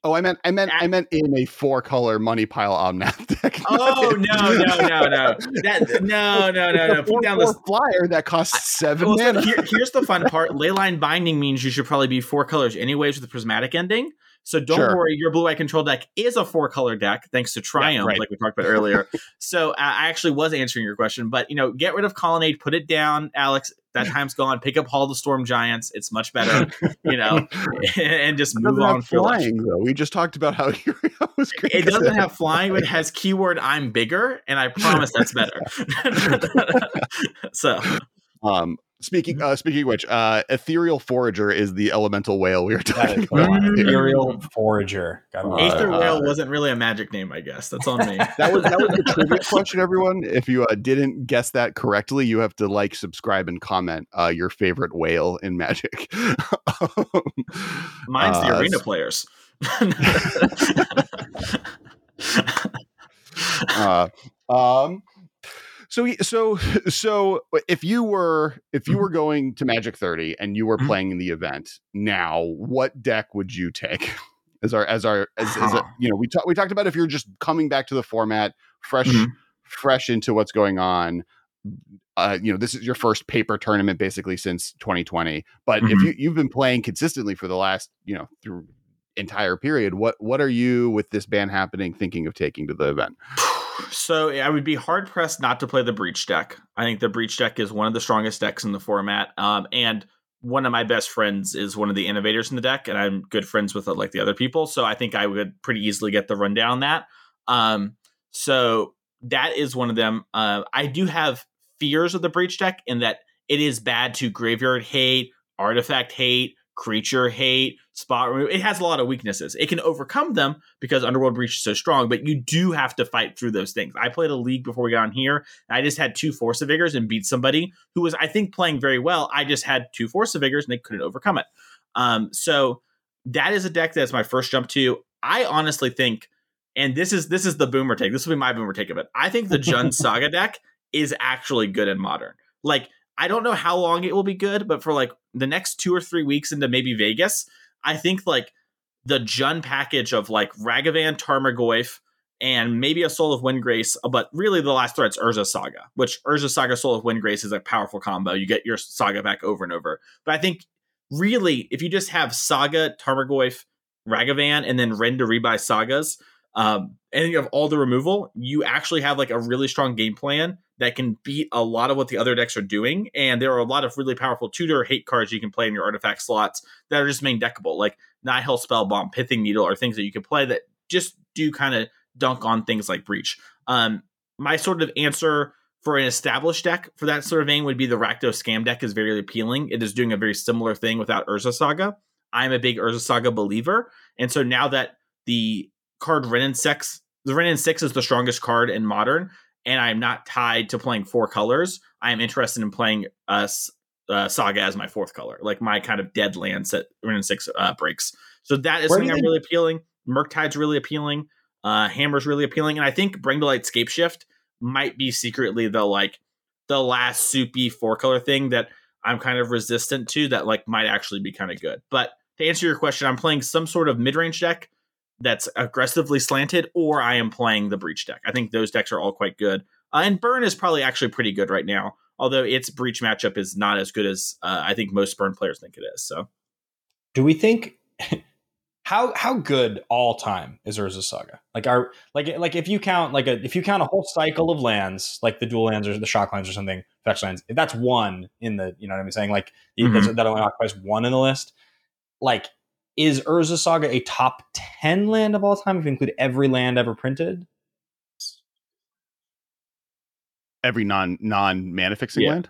oh, I meant I meant I meant in a four color money pile omnath deck. oh no, no, no, no, that no, no, no, no. Put down this. flyer that costs seven Well, so here- here's the fun part. Leyline binding means you should probably be four colors anyways with a prismatic ending. So don't Sure. worry, your blue eye control deck is a four color deck thanks to Triumph, right. like we talked about earlier. so uh, I actually was answering your question, but you know, get rid of Colonnade, put it down, Alex. That time's gone. Pick up Hall of the Storm Giants. It's much better, you know, and just move on. flying though. We just talked about how was great. It doesn't have flying, but it has keyword I'm bigger, and I promise that's better. so Um, speaking uh, speaking of which, uh, ethereal forager is the elemental whale we were talking about. Ethereal Forager. Got Uh, Aether uh, Whale wasn't really a magic name, I guess. That's on me. That was that was the trivia question, everyone. If you uh, didn't guess that correctly, you have to like, subscribe, and comment uh, your favorite whale in Magic. Mine's the Uh, arena players. uh, um so so so if you were if you were going to magic 30 and you were Mhm. playing the event now what deck would you take as our as our as, as a, you know we talked we talked about if you're just coming back to the format fresh Mhm. fresh into what's going on uh, you know, this is your first paper tournament basically since 2020. But if Mhm. you you've been playing consistently for the last, you know, through entire period, what what are you with this ban happening thinking of taking to the event? So I would be hard pressed not to play the breach deck. I think the breach deck is one of the strongest decks in the format. Um, and one of my best friends is one of the innovators in the deck, and I'm good friends with uh, like the other people. So I think I would pretty easily get the rundown on that. Um, so that is one of them. Uh, I do have fears of the breach deck in that it is bad to graveyard hate, artifact hate, creature hate, spot remove. It has a lot of weaknesses. It can overcome them because Underworld Breach is so strong, but you do have to fight through those things. I played a league before we got on here. And I just had two Force of Vigors and beat somebody who was, I think, playing very well. I just had two Force of Vigors and they couldn't overcome it. Um, so that is a deck that's my first jump to. I honestly think, and this is this is the boomer take. This will be my boomer take of it. I think the Jund Saga deck is actually good in modern. Like I don't know how long it will be good, but for like the next two or three weeks into maybe Vegas, I think like the Jund package of like Ragavan, Tarmogoyf, and maybe a Soul of Windgrace, but really the last threat's Urza Saga, which Urza Saga Soul of Windgrace is a powerful combo. You get your saga back over and over. But I think really, if you just have Saga, Tarmogoyf, Ragavan, and then Wrenn to rebuy sagas, um, and you have all the removal, you actually have like a really strong game plan that can beat a lot of what the other decks are doing. And there are a lot of really powerful tutor hate cards you can play in your artifact slots that are just main deckable, like Nihil Spellbomb, Pithing Needle, or things that you can play that just do kind of dunk on things like Breach. Um, my sort of answer for an established deck for that sort of vein would be the Rakdos Scam deck is very appealing. It is doing a very similar thing without Urza Saga. I'm a big Urza Saga believer. And so now that the card Wrenn and Six, the Wrenn and Six is the strongest card in modern, and I'm not tied to playing four colors. I am interested in playing uh, uh, Saga as my fourth color, like my kind of dead lands that Wrenn and Six uh, breaks. So that is Where something I'm think- really appealing. Murktide's really appealing. Uh, Hammer's really appealing, and I think Bring to Light Scape Shift might be secretly the like the last soupy four color thing that I'm kind of resistant to that like might actually be kind of good. But to answer your question, I'm playing some sort of mid range deck that's aggressively slanted, or I am playing the breach deck. I think those decks are all quite good. Uh, and burn is probably actually pretty good right now, although its breach matchup is not as good as uh, I think most burn players think it is. So Do we think how how good all time is Urza Saga? Like our like like if you count like a if you count a whole cycle of lands, like the dual lands or the shock lands or something, fetch lands, if that's one in the you know what I'm saying? Like Mhm. that only occupies one in the list. Like is Urza Saga a top ten land of all time if you include every land ever printed? Every non non mana fixing Yeah. land.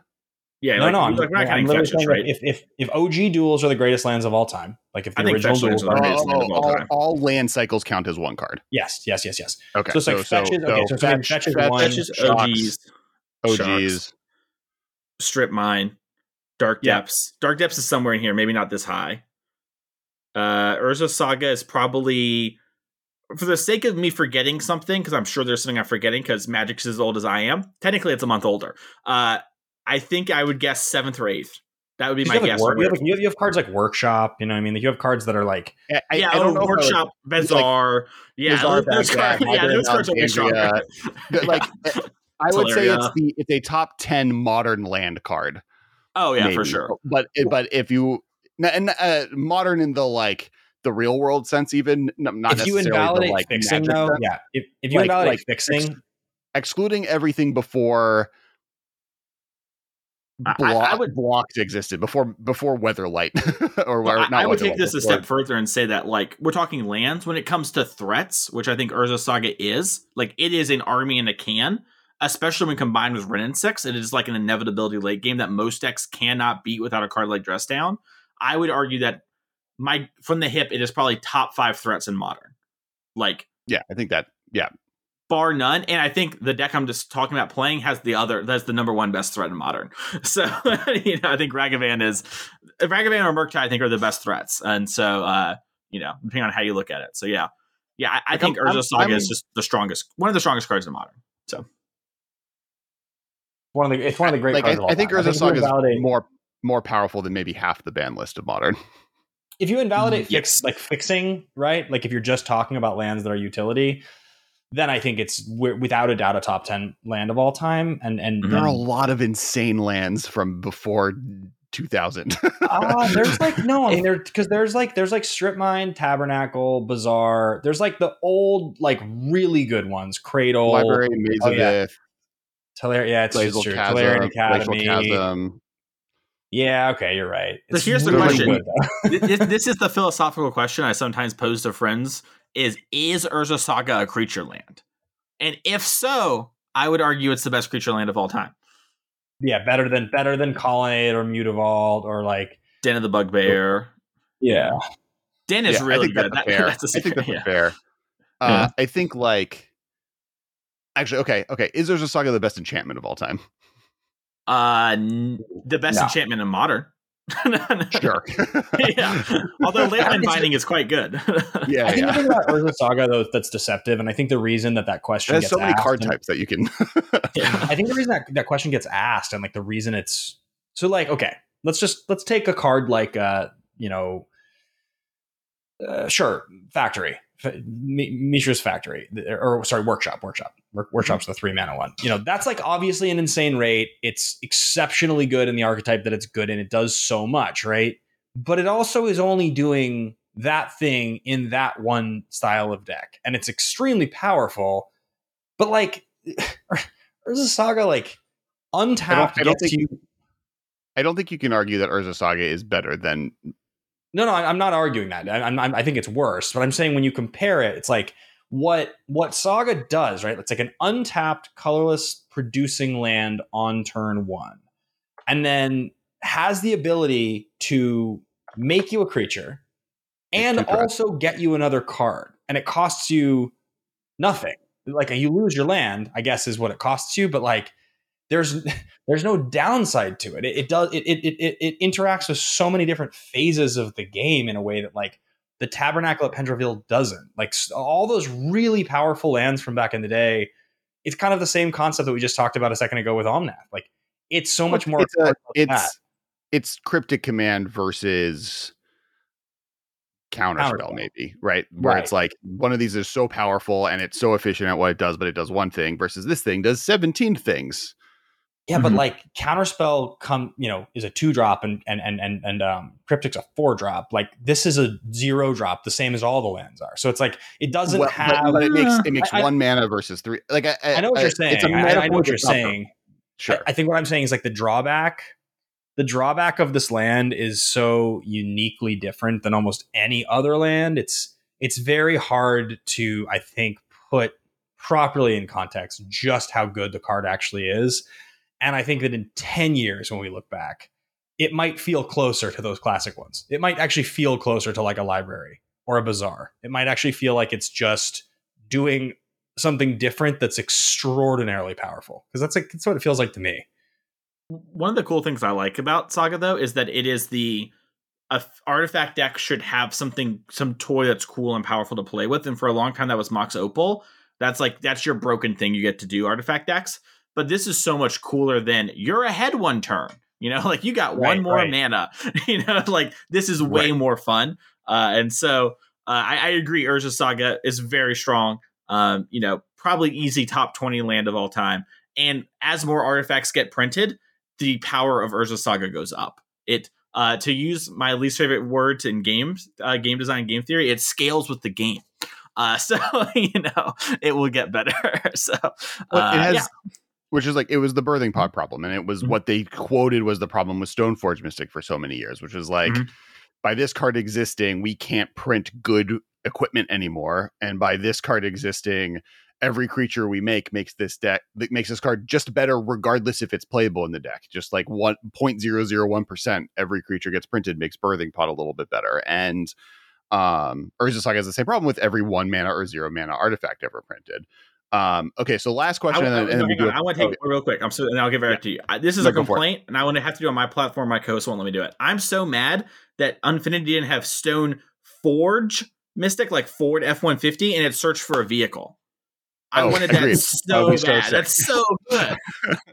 yeah, no, like, no, I'm, like, we're I'm literally saying right? if, if if OG duels are the greatest lands of all time, like if the I original fetch duels are are the greatest land of all all, time. all land cycles count as one card. yes, yes, yes, yes. Okay, So it's like fetches- okay, so something fetches one, Fetches, shocks, OGs, OGs. Shocks. strip mine, dark Yeah. depths. Dark depths is somewhere in here, maybe not this high. Uh Urza Saga is probably for the sake of me forgetting something, because I'm sure there's something I'm forgetting, because Magic's as old as I am. Technically, it's a month older. Uh, I think I would guess seventh or eighth. That would be You my have, like, guess. work- you, have, like, you, have, you have cards like Workshop, you know what I mean? Like, you have cards that are like, I, I- yeah, I don't oh, know if I would- workshop, Bazaar. yeah, Bazaar those, those cards, yeah, Modern those cards will be stronger. But, like I would say it's the it's a top ten modern land card. Oh yeah, for sure. But but if you and uh, modern in the like the real world sense, even n- not if you necessarily the, invalidate like fixing, magic though, sense, yeah. If, if you Like- invalidate like fixing, excluding everything before I- I- block, I would- blocked existed before before Weatherlight or, Well, or I, not I would Weatherlight, take this a step further and say that, like, we're talking lands when it comes to threats, which I think Urza Saga is. Like, it is an army in a can. especially when combined with Wrenn and Six. It is like an inevitability late game that most decks cannot beat without a card like Dress Down. I would argue that my from the hip, it is probably top five threats in modern. Like, yeah, I think that, yeah, bar none. And I think the deck I'm just talking about playing has the other that's the number one best threat in modern. So you know, I think Ragavan is Ragavan or Murktide I think are the best threats. And so uh, you know, depending on how you look at it. So yeah. Yeah, I, I like think Urza Saga I'm, is just the strongest one of the strongest cards in modern. So one of the it's one of the great like, cards. I, I think Urza Saga is more more powerful than maybe half the ban list of modern. If you invalidate yes. fix like fixing, right? Like if you're just talking about lands that are utility, then I think it's without a doubt a top ten land of all time. And and there are a lot of insane lands from before 2000. uh, there's like no, I mean there because there's like there's like Strip Mine, Tabernacle, Bazaar. There's like the old like really good ones, Cradle, Library, Maze oh, of yeah. Teler- yeah, it's, it's true. Chasm, Tolarian Academy. Chasm. Yeah, okay, you're right. So here's the question. this, this is the philosophical question I sometimes pose to friends is is Urza Saga a creature land? And if so, I would argue it's the best creature land of all time. Yeah, better than better than Colonnade or Mutavault or like Den of the Bugbear. Yeah. Den is yeah, really good. That's fair. That's I think that's yeah. fair. Uh, yeah. I think like actually okay, okay. Is Urza Saga the best enchantment of all time? Uh, n- the best no. enchantment in modern. sure. yeah. Although Leyline Binding is quite good. yeah. I think yeah. the thing about Urza Saga though that's deceptive, and I think the reason that that question there's so many card and, types that you can. yeah. I think the reason that that question gets asked, and like the reason it's so like okay, let's just let's take a card like uh you know, uh, sure, factory. Mishra's Factory, or sorry, Workshop. Workshop. Workshop's the three mana one. You know, that's like obviously an insane rate. It's exceptionally good in the archetype that it's good in. It does so much, right? But it also is only doing that thing in that one style of deck, and it's extremely powerful. But like, Urza Saga, like untapped, I don't, I don't think you. I don't think you can argue that Urza Saga is better than no, no, I'm not arguing that. I, I'm, I think it's worse. But I'm saying when you compare it, it's like what what Saga does, right? It's like an untapped, colorless producing land on turn one, and then has the ability to make you a creature and also get you another card, and it costs you nothing. Like you lose your land, I guess is what it costs you, but like there's there's no downside to it. It, it does it, it it it interacts with so many different phases of the game in a way that like the Tabernacle at Pendrell Vale doesn't. Like all those really powerful lands from back in the day, it's kind of the same concept that we just talked about a second ago with Omnath. Like it's so much more. It's a, it's, it's cryptic command versus counterspell, counterspell, maybe right where right. it's like one of these is so powerful and it's so efficient at what it does but it does one thing versus this thing does 17 things yeah, mm-hmm. but like counterspell come, you know, is a two drop and and and and and um cryptic's a four drop. Like this is a zero drop, the same as all the lands are. So it's like it doesn't well, have but, but, it makes it makes I, one I, mana versus three. Like I, I know what you're saying. It's a I, know what you're saying. Sure. I, think what I'm saying is like the drawback. The drawback of this land is so uniquely different than almost any other land. It's it's very hard to, I think, put properly in context just how good the card actually is. And I think that in 10 years, when we look back, it might feel closer to those classic ones. It might actually feel closer to like a library or a bazaar. It might actually feel like it's just doing something different that's extraordinarily powerful because that's like that's what it feels like to me. One of the cool things I like about Saga though is that it is the a artifact deck should have something some toy that's cool and powerful to play with and for a long time that was Mox Opal. That's like that's your broken thing you get to do artifact decks but this is so much cooler than you're ahead one turn. You know, like you got right, one more right. mana. you know, like this is way right. more fun. Uh, and so uh, I, I, agree. Urza Saga is very strong. Um, you know, probably easy top twenty land of all time. And as more artifacts get printed, the power of Urza Saga goes up. It uh, to use my least favorite words in games, uh, game design, game theory, it scales with the game. Uh, so you know it will get better. so well, it uh, has yeah which is like it was the birthing pod problem and it was mm-hmm. what they quoted was the problem with stoneforge mystic for so many years which is like mm-hmm. by this card existing we can't print good equipment anymore and by this card existing every creature we make makes this deck that makes this card just better regardless if it's playable in the deck just like 1.001% every creature gets printed makes birthing pod a little bit better and um Urza Saga has the same problem with every one mana or zero mana artifact ever printed um okay so last question I, and then, and then we I want to take okay. it real quick. I'm so, and I'll give it Yeah. to you. I, this is No, a go for it. complaint, and I want to have to do it on my platform. My co-host won't let me do it. I'm so mad that Unfinity didn't have Stone Forge Mystic like Ford F150, and it searched for a vehicle. I Oh, wanted that agreed. so That so bad. That's so good.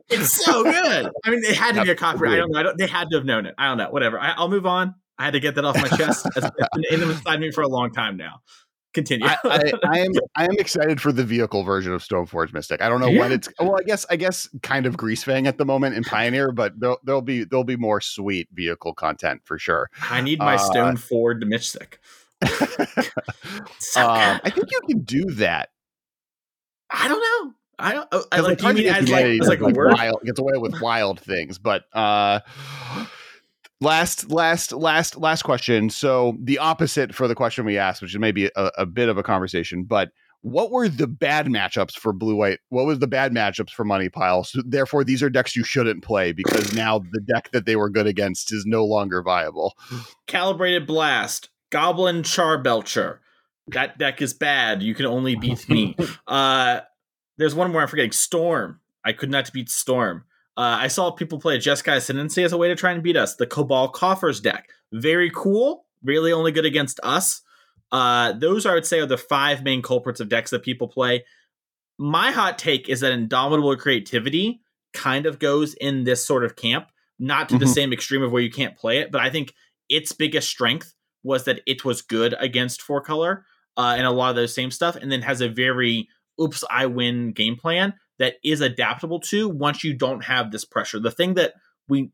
it's so good. I mean, it had to be a copyright. I don't know. I don't, they had to have known it. I don't know. Whatever. I, I'll move on. I had to get that off my chest. It's been in inside me for a long time now. Continue. I, I, I am I am excited for the vehicle version of Stoneforge Mystic. I don't know when it's well. I guess I guess kind of Greasefang at the moment in Pioneer, but there'll, there'll be there'll be more sweet vehicle content for sure. I need my uh, Stone Ford Mystic. So um. I think you can do that. I don't know. I don't. Oh, I, like, you mean as like, as like word? wild, gets away with wild things, but uh, last last last last question. So the opposite for the question we asked, which is maybe a, a bit of a conversation, but what were the bad matchups for blue white? What was the bad matchups for Money Pile? So therefore, these are decks you shouldn't play because now the deck that they were good against is no longer viable. Calibrated Blast, Goblin Charbelcher. That deck is bad. You can only beat me. uh, there's one more I'm forgetting. Storm. I could not beat Storm. Uh, I saw people play Jeskai Ascendancy as a way to try and beat us. The Cabal Coffers deck. Very cool. Really only good against us. Uh, those I would say are the five main culprits of decks that people play. My hot take is that Indomitable Creativity kind of goes in this sort of camp, not to the Mhm. same extreme of where you can't play it, but I think its biggest strength was that it was good against four color uh, and a lot of those same stuff, and then has a very oops, I win game plan that is adaptable to once you don't have this pressure. The thing that we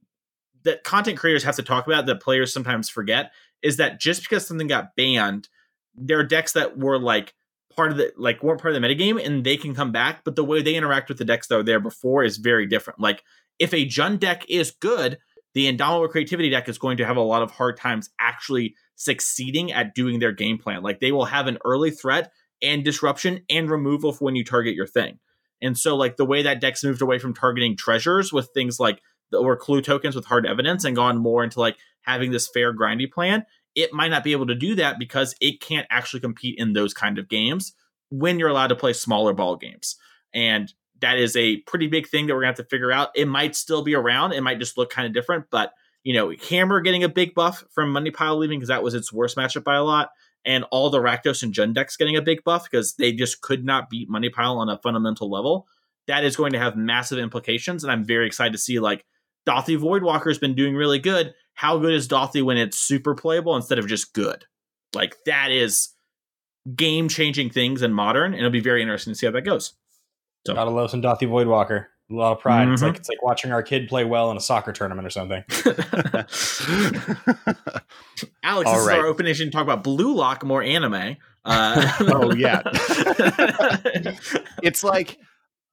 that content creators have to talk about that players sometimes forget is that just because something got banned, there are decks that were like part of the like weren't part of the metagame and they can come back, but the way they interact with the decks that were there before is very different. Like if a Jund deck is good, the Indomitable Creativity deck is going to have a lot of hard times actually succeeding at doing their game plan. Like they will have an early threat and disruption and removal for when you target your thing. And so, like the way that deck's moved away from targeting treasures with things like or clue tokens with hard evidence and gone more into like having this fair grindy plan, it might not be able to do that because it can't actually compete in those kind of games when you're allowed to play smaller ball games. And that is a pretty big thing that we're gonna have to figure out. It might still be around. It might just look kind of different, but you know, Hammer getting a big buff from Money Pile leaving because that was its worst matchup by a lot, and all the Rakdos and Jund decks getting a big buff because they just could not beat Money Pile on a fundamental level. That is going to have massive implications, and I'm very excited to see like Dauthi Voidwalker has been doing really good. How good is Dauthi when it's super playable instead of just good? Like that is game changing things in modern, and it'll be very interesting to see how that goes. So- Gotta love some Dauthi Voidwalker. A lot of pride. It's Mhm. like it's like watching our kid play well in a soccer tournament or something. Alex, All this is right. our opening to talk about Blue Lock, more anime. Uh, Oh, yeah. it's like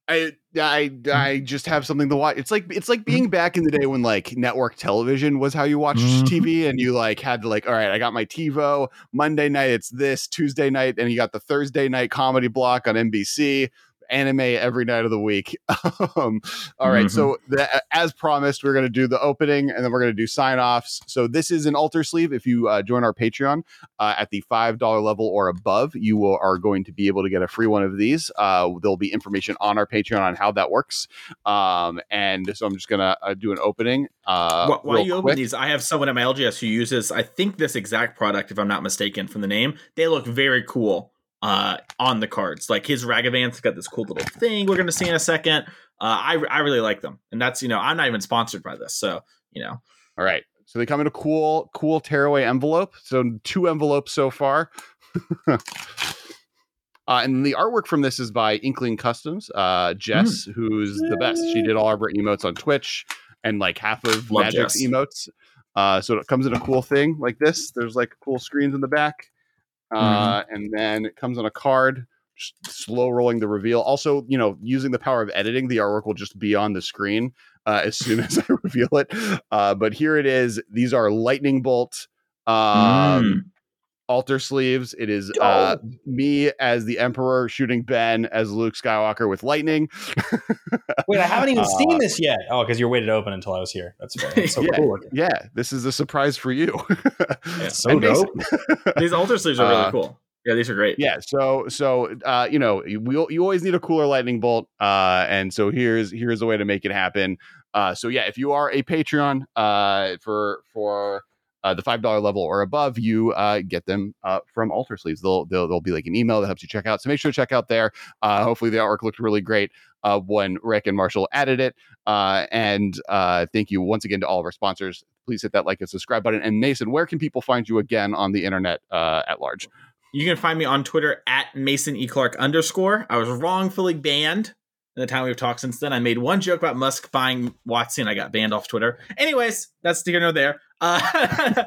I I I just have something to watch. It's like it's like being back in the day when like network television was how you watched Mhm. TV and you like had to like all right, I got my TiVo, Monday night it's this, Tuesday night and you got the Thursday night comedy block on NBC, anime every night of the week. um all right, so the, as promised we're going to do the opening and then we're going to do sign-offs. So this is an alter sleeve if you uh, join our Patreon uh, at the five dollar level or above, you will, are going to be able to get a free one of these. Uh, there'll be information on our Patreon on how that works. Um, and so I'm just gonna uh, do an opening. Uh, Wh- While real you open these, I have someone at my LGS who uses, I think, this exact product, if I'm not mistaken, from the name. They look very cool uh, on the cards. Like his Ragavan's got this cool little thing we're going to see in a second. Uh, I, I really like them. And that's, you know, I'm not even sponsored by this. So, you know, All right. So they come in a cool, cool tearaway envelope. So two envelopes so far. uh, and the artwork from this is by Inkling Customs. Uh, Jess, who's the best. She did all of her emotes on Twitch and like half of Love Magic's Jess. emotes. Uh, so it comes in a cool thing like this. There's like cool screens in the back. Uh, and then it comes on a card, just slow rolling the reveal. Also, you know, using the power of editing, the artwork will just be on the screen uh, as soon as I reveal it. Uh, but here it is. These are lightning bolt. Um, Mm. Alter sleeves. It is uh, me as the Emperor shooting Ben as Luke Skywalker with lightning. Wait, I haven't even Uh, seen this yet. Oh, because you're waited open until I was here. That's fair. That's so Yeah. cool. looking. yeah, this is a surprise for you. It's so dope. These alter sleeves are really Uh, cool. Yeah, these are great. yeah so so uh you know you, we, you always need a cooler lightning bolt uh and so here's here's a way to make it happen uh so yeah if you are a patreon uh for for uh, the five dollar level or above, you uh, get them uh, from Alter Sleeves. They'll, they'll they'll be like an email that helps you check out. So make sure to check out there. Uh, hopefully the artwork looked really great uh, when Rick and Marshall added it. Uh, and thank you once again to all of our sponsors. Please hit that like and subscribe button. And Mason, where can people find you again on the internet at large? You can find me on Twitter at Mason E. Clark underscore. I was wrongfully banned in the time we've talked since then. I made one joke about Musk buying Watson. I got banned off Twitter. Anyways, that's here nor there. Uh,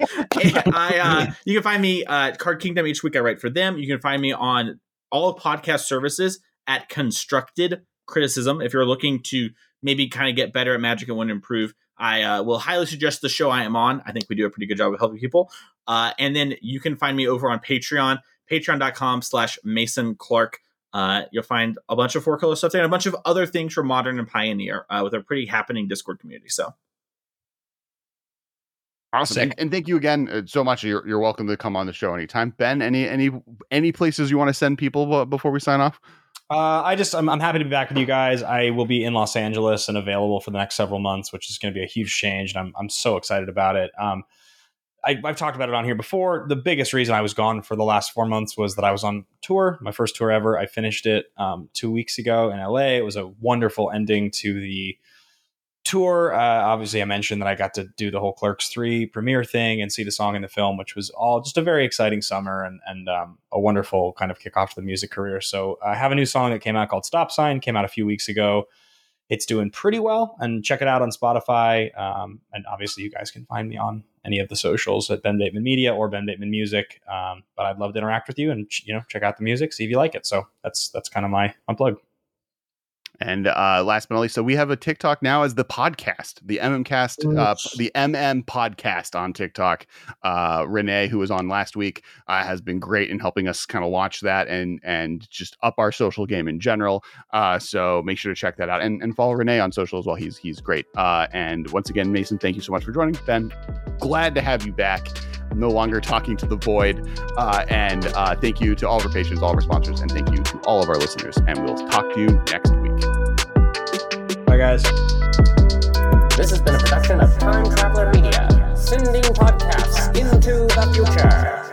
I uh, you can find me uh, at Card Kingdom each week. I write for them. You can find me on all podcast services at Constructed Criticism. If you're looking to maybe kind of get better at Magic and want to improve, I uh, will highly suggest the show I am on. I think we do a pretty good job of helping people. Uh, and then you can find me over on Patreon, patreon.com slash Mason Clark. Uh, you'll find a bunch of four color stuff there and a bunch of other things from Modern and Pioneer with a pretty happening Discord community. So Awesome, Sick. and, and thank you again uh, so much. You're, you're welcome to come on the show anytime. Ben, any any any places you want to send people before we sign off? Uh, I just I'm, I'm happy to be back with you guys. I will be in Los Angeles and available for the next several months, which is going to be a huge change, and I'm I'm so excited about it. Um, I, I've talked about it on here before. The biggest reason I was gone for the last four months was that I was on tour, my first tour ever. I finished it um, two weeks ago in LA. It was a wonderful ending to the tour. Uh, obviously, I mentioned that I got to do the whole Clerks Three premiere thing and see the song in the film, which was all just a very exciting summer and and um, a wonderful kind of kickoff to the music career. So I have a new song that came out called Stop Sign. Came out a few weeks ago. It's doing pretty well, and check it out on Spotify. Um, and obviously, you guys can find me on any of the socials at Ben Bateman Media or Ben Bateman Music. Um, but I'd love to interact with you and you know check out the music, see if you like it. So that's that's kind of my my. And uh, last but not least, so we have a TikTok now as the podcast, the MMcast, uh, the MM podcast on TikTok. Uh, Renee, who was on last week, uh, has been great in helping us kind of launch that and and just up our social game in general. Uh, so make sure to check that out and, and follow Renee on social as well. He's he's great. Uh, and once again, Mason, thank you so much for joining. Ben, glad to have you back. No longer talking to the void. Uh, and uh, thank you to all of our patrons, all of our sponsors, and thank you to all of our listeners. And we'll talk to you next week. Bye, guys. This has been a production of Time Traveler Media, sending podcasts into the future.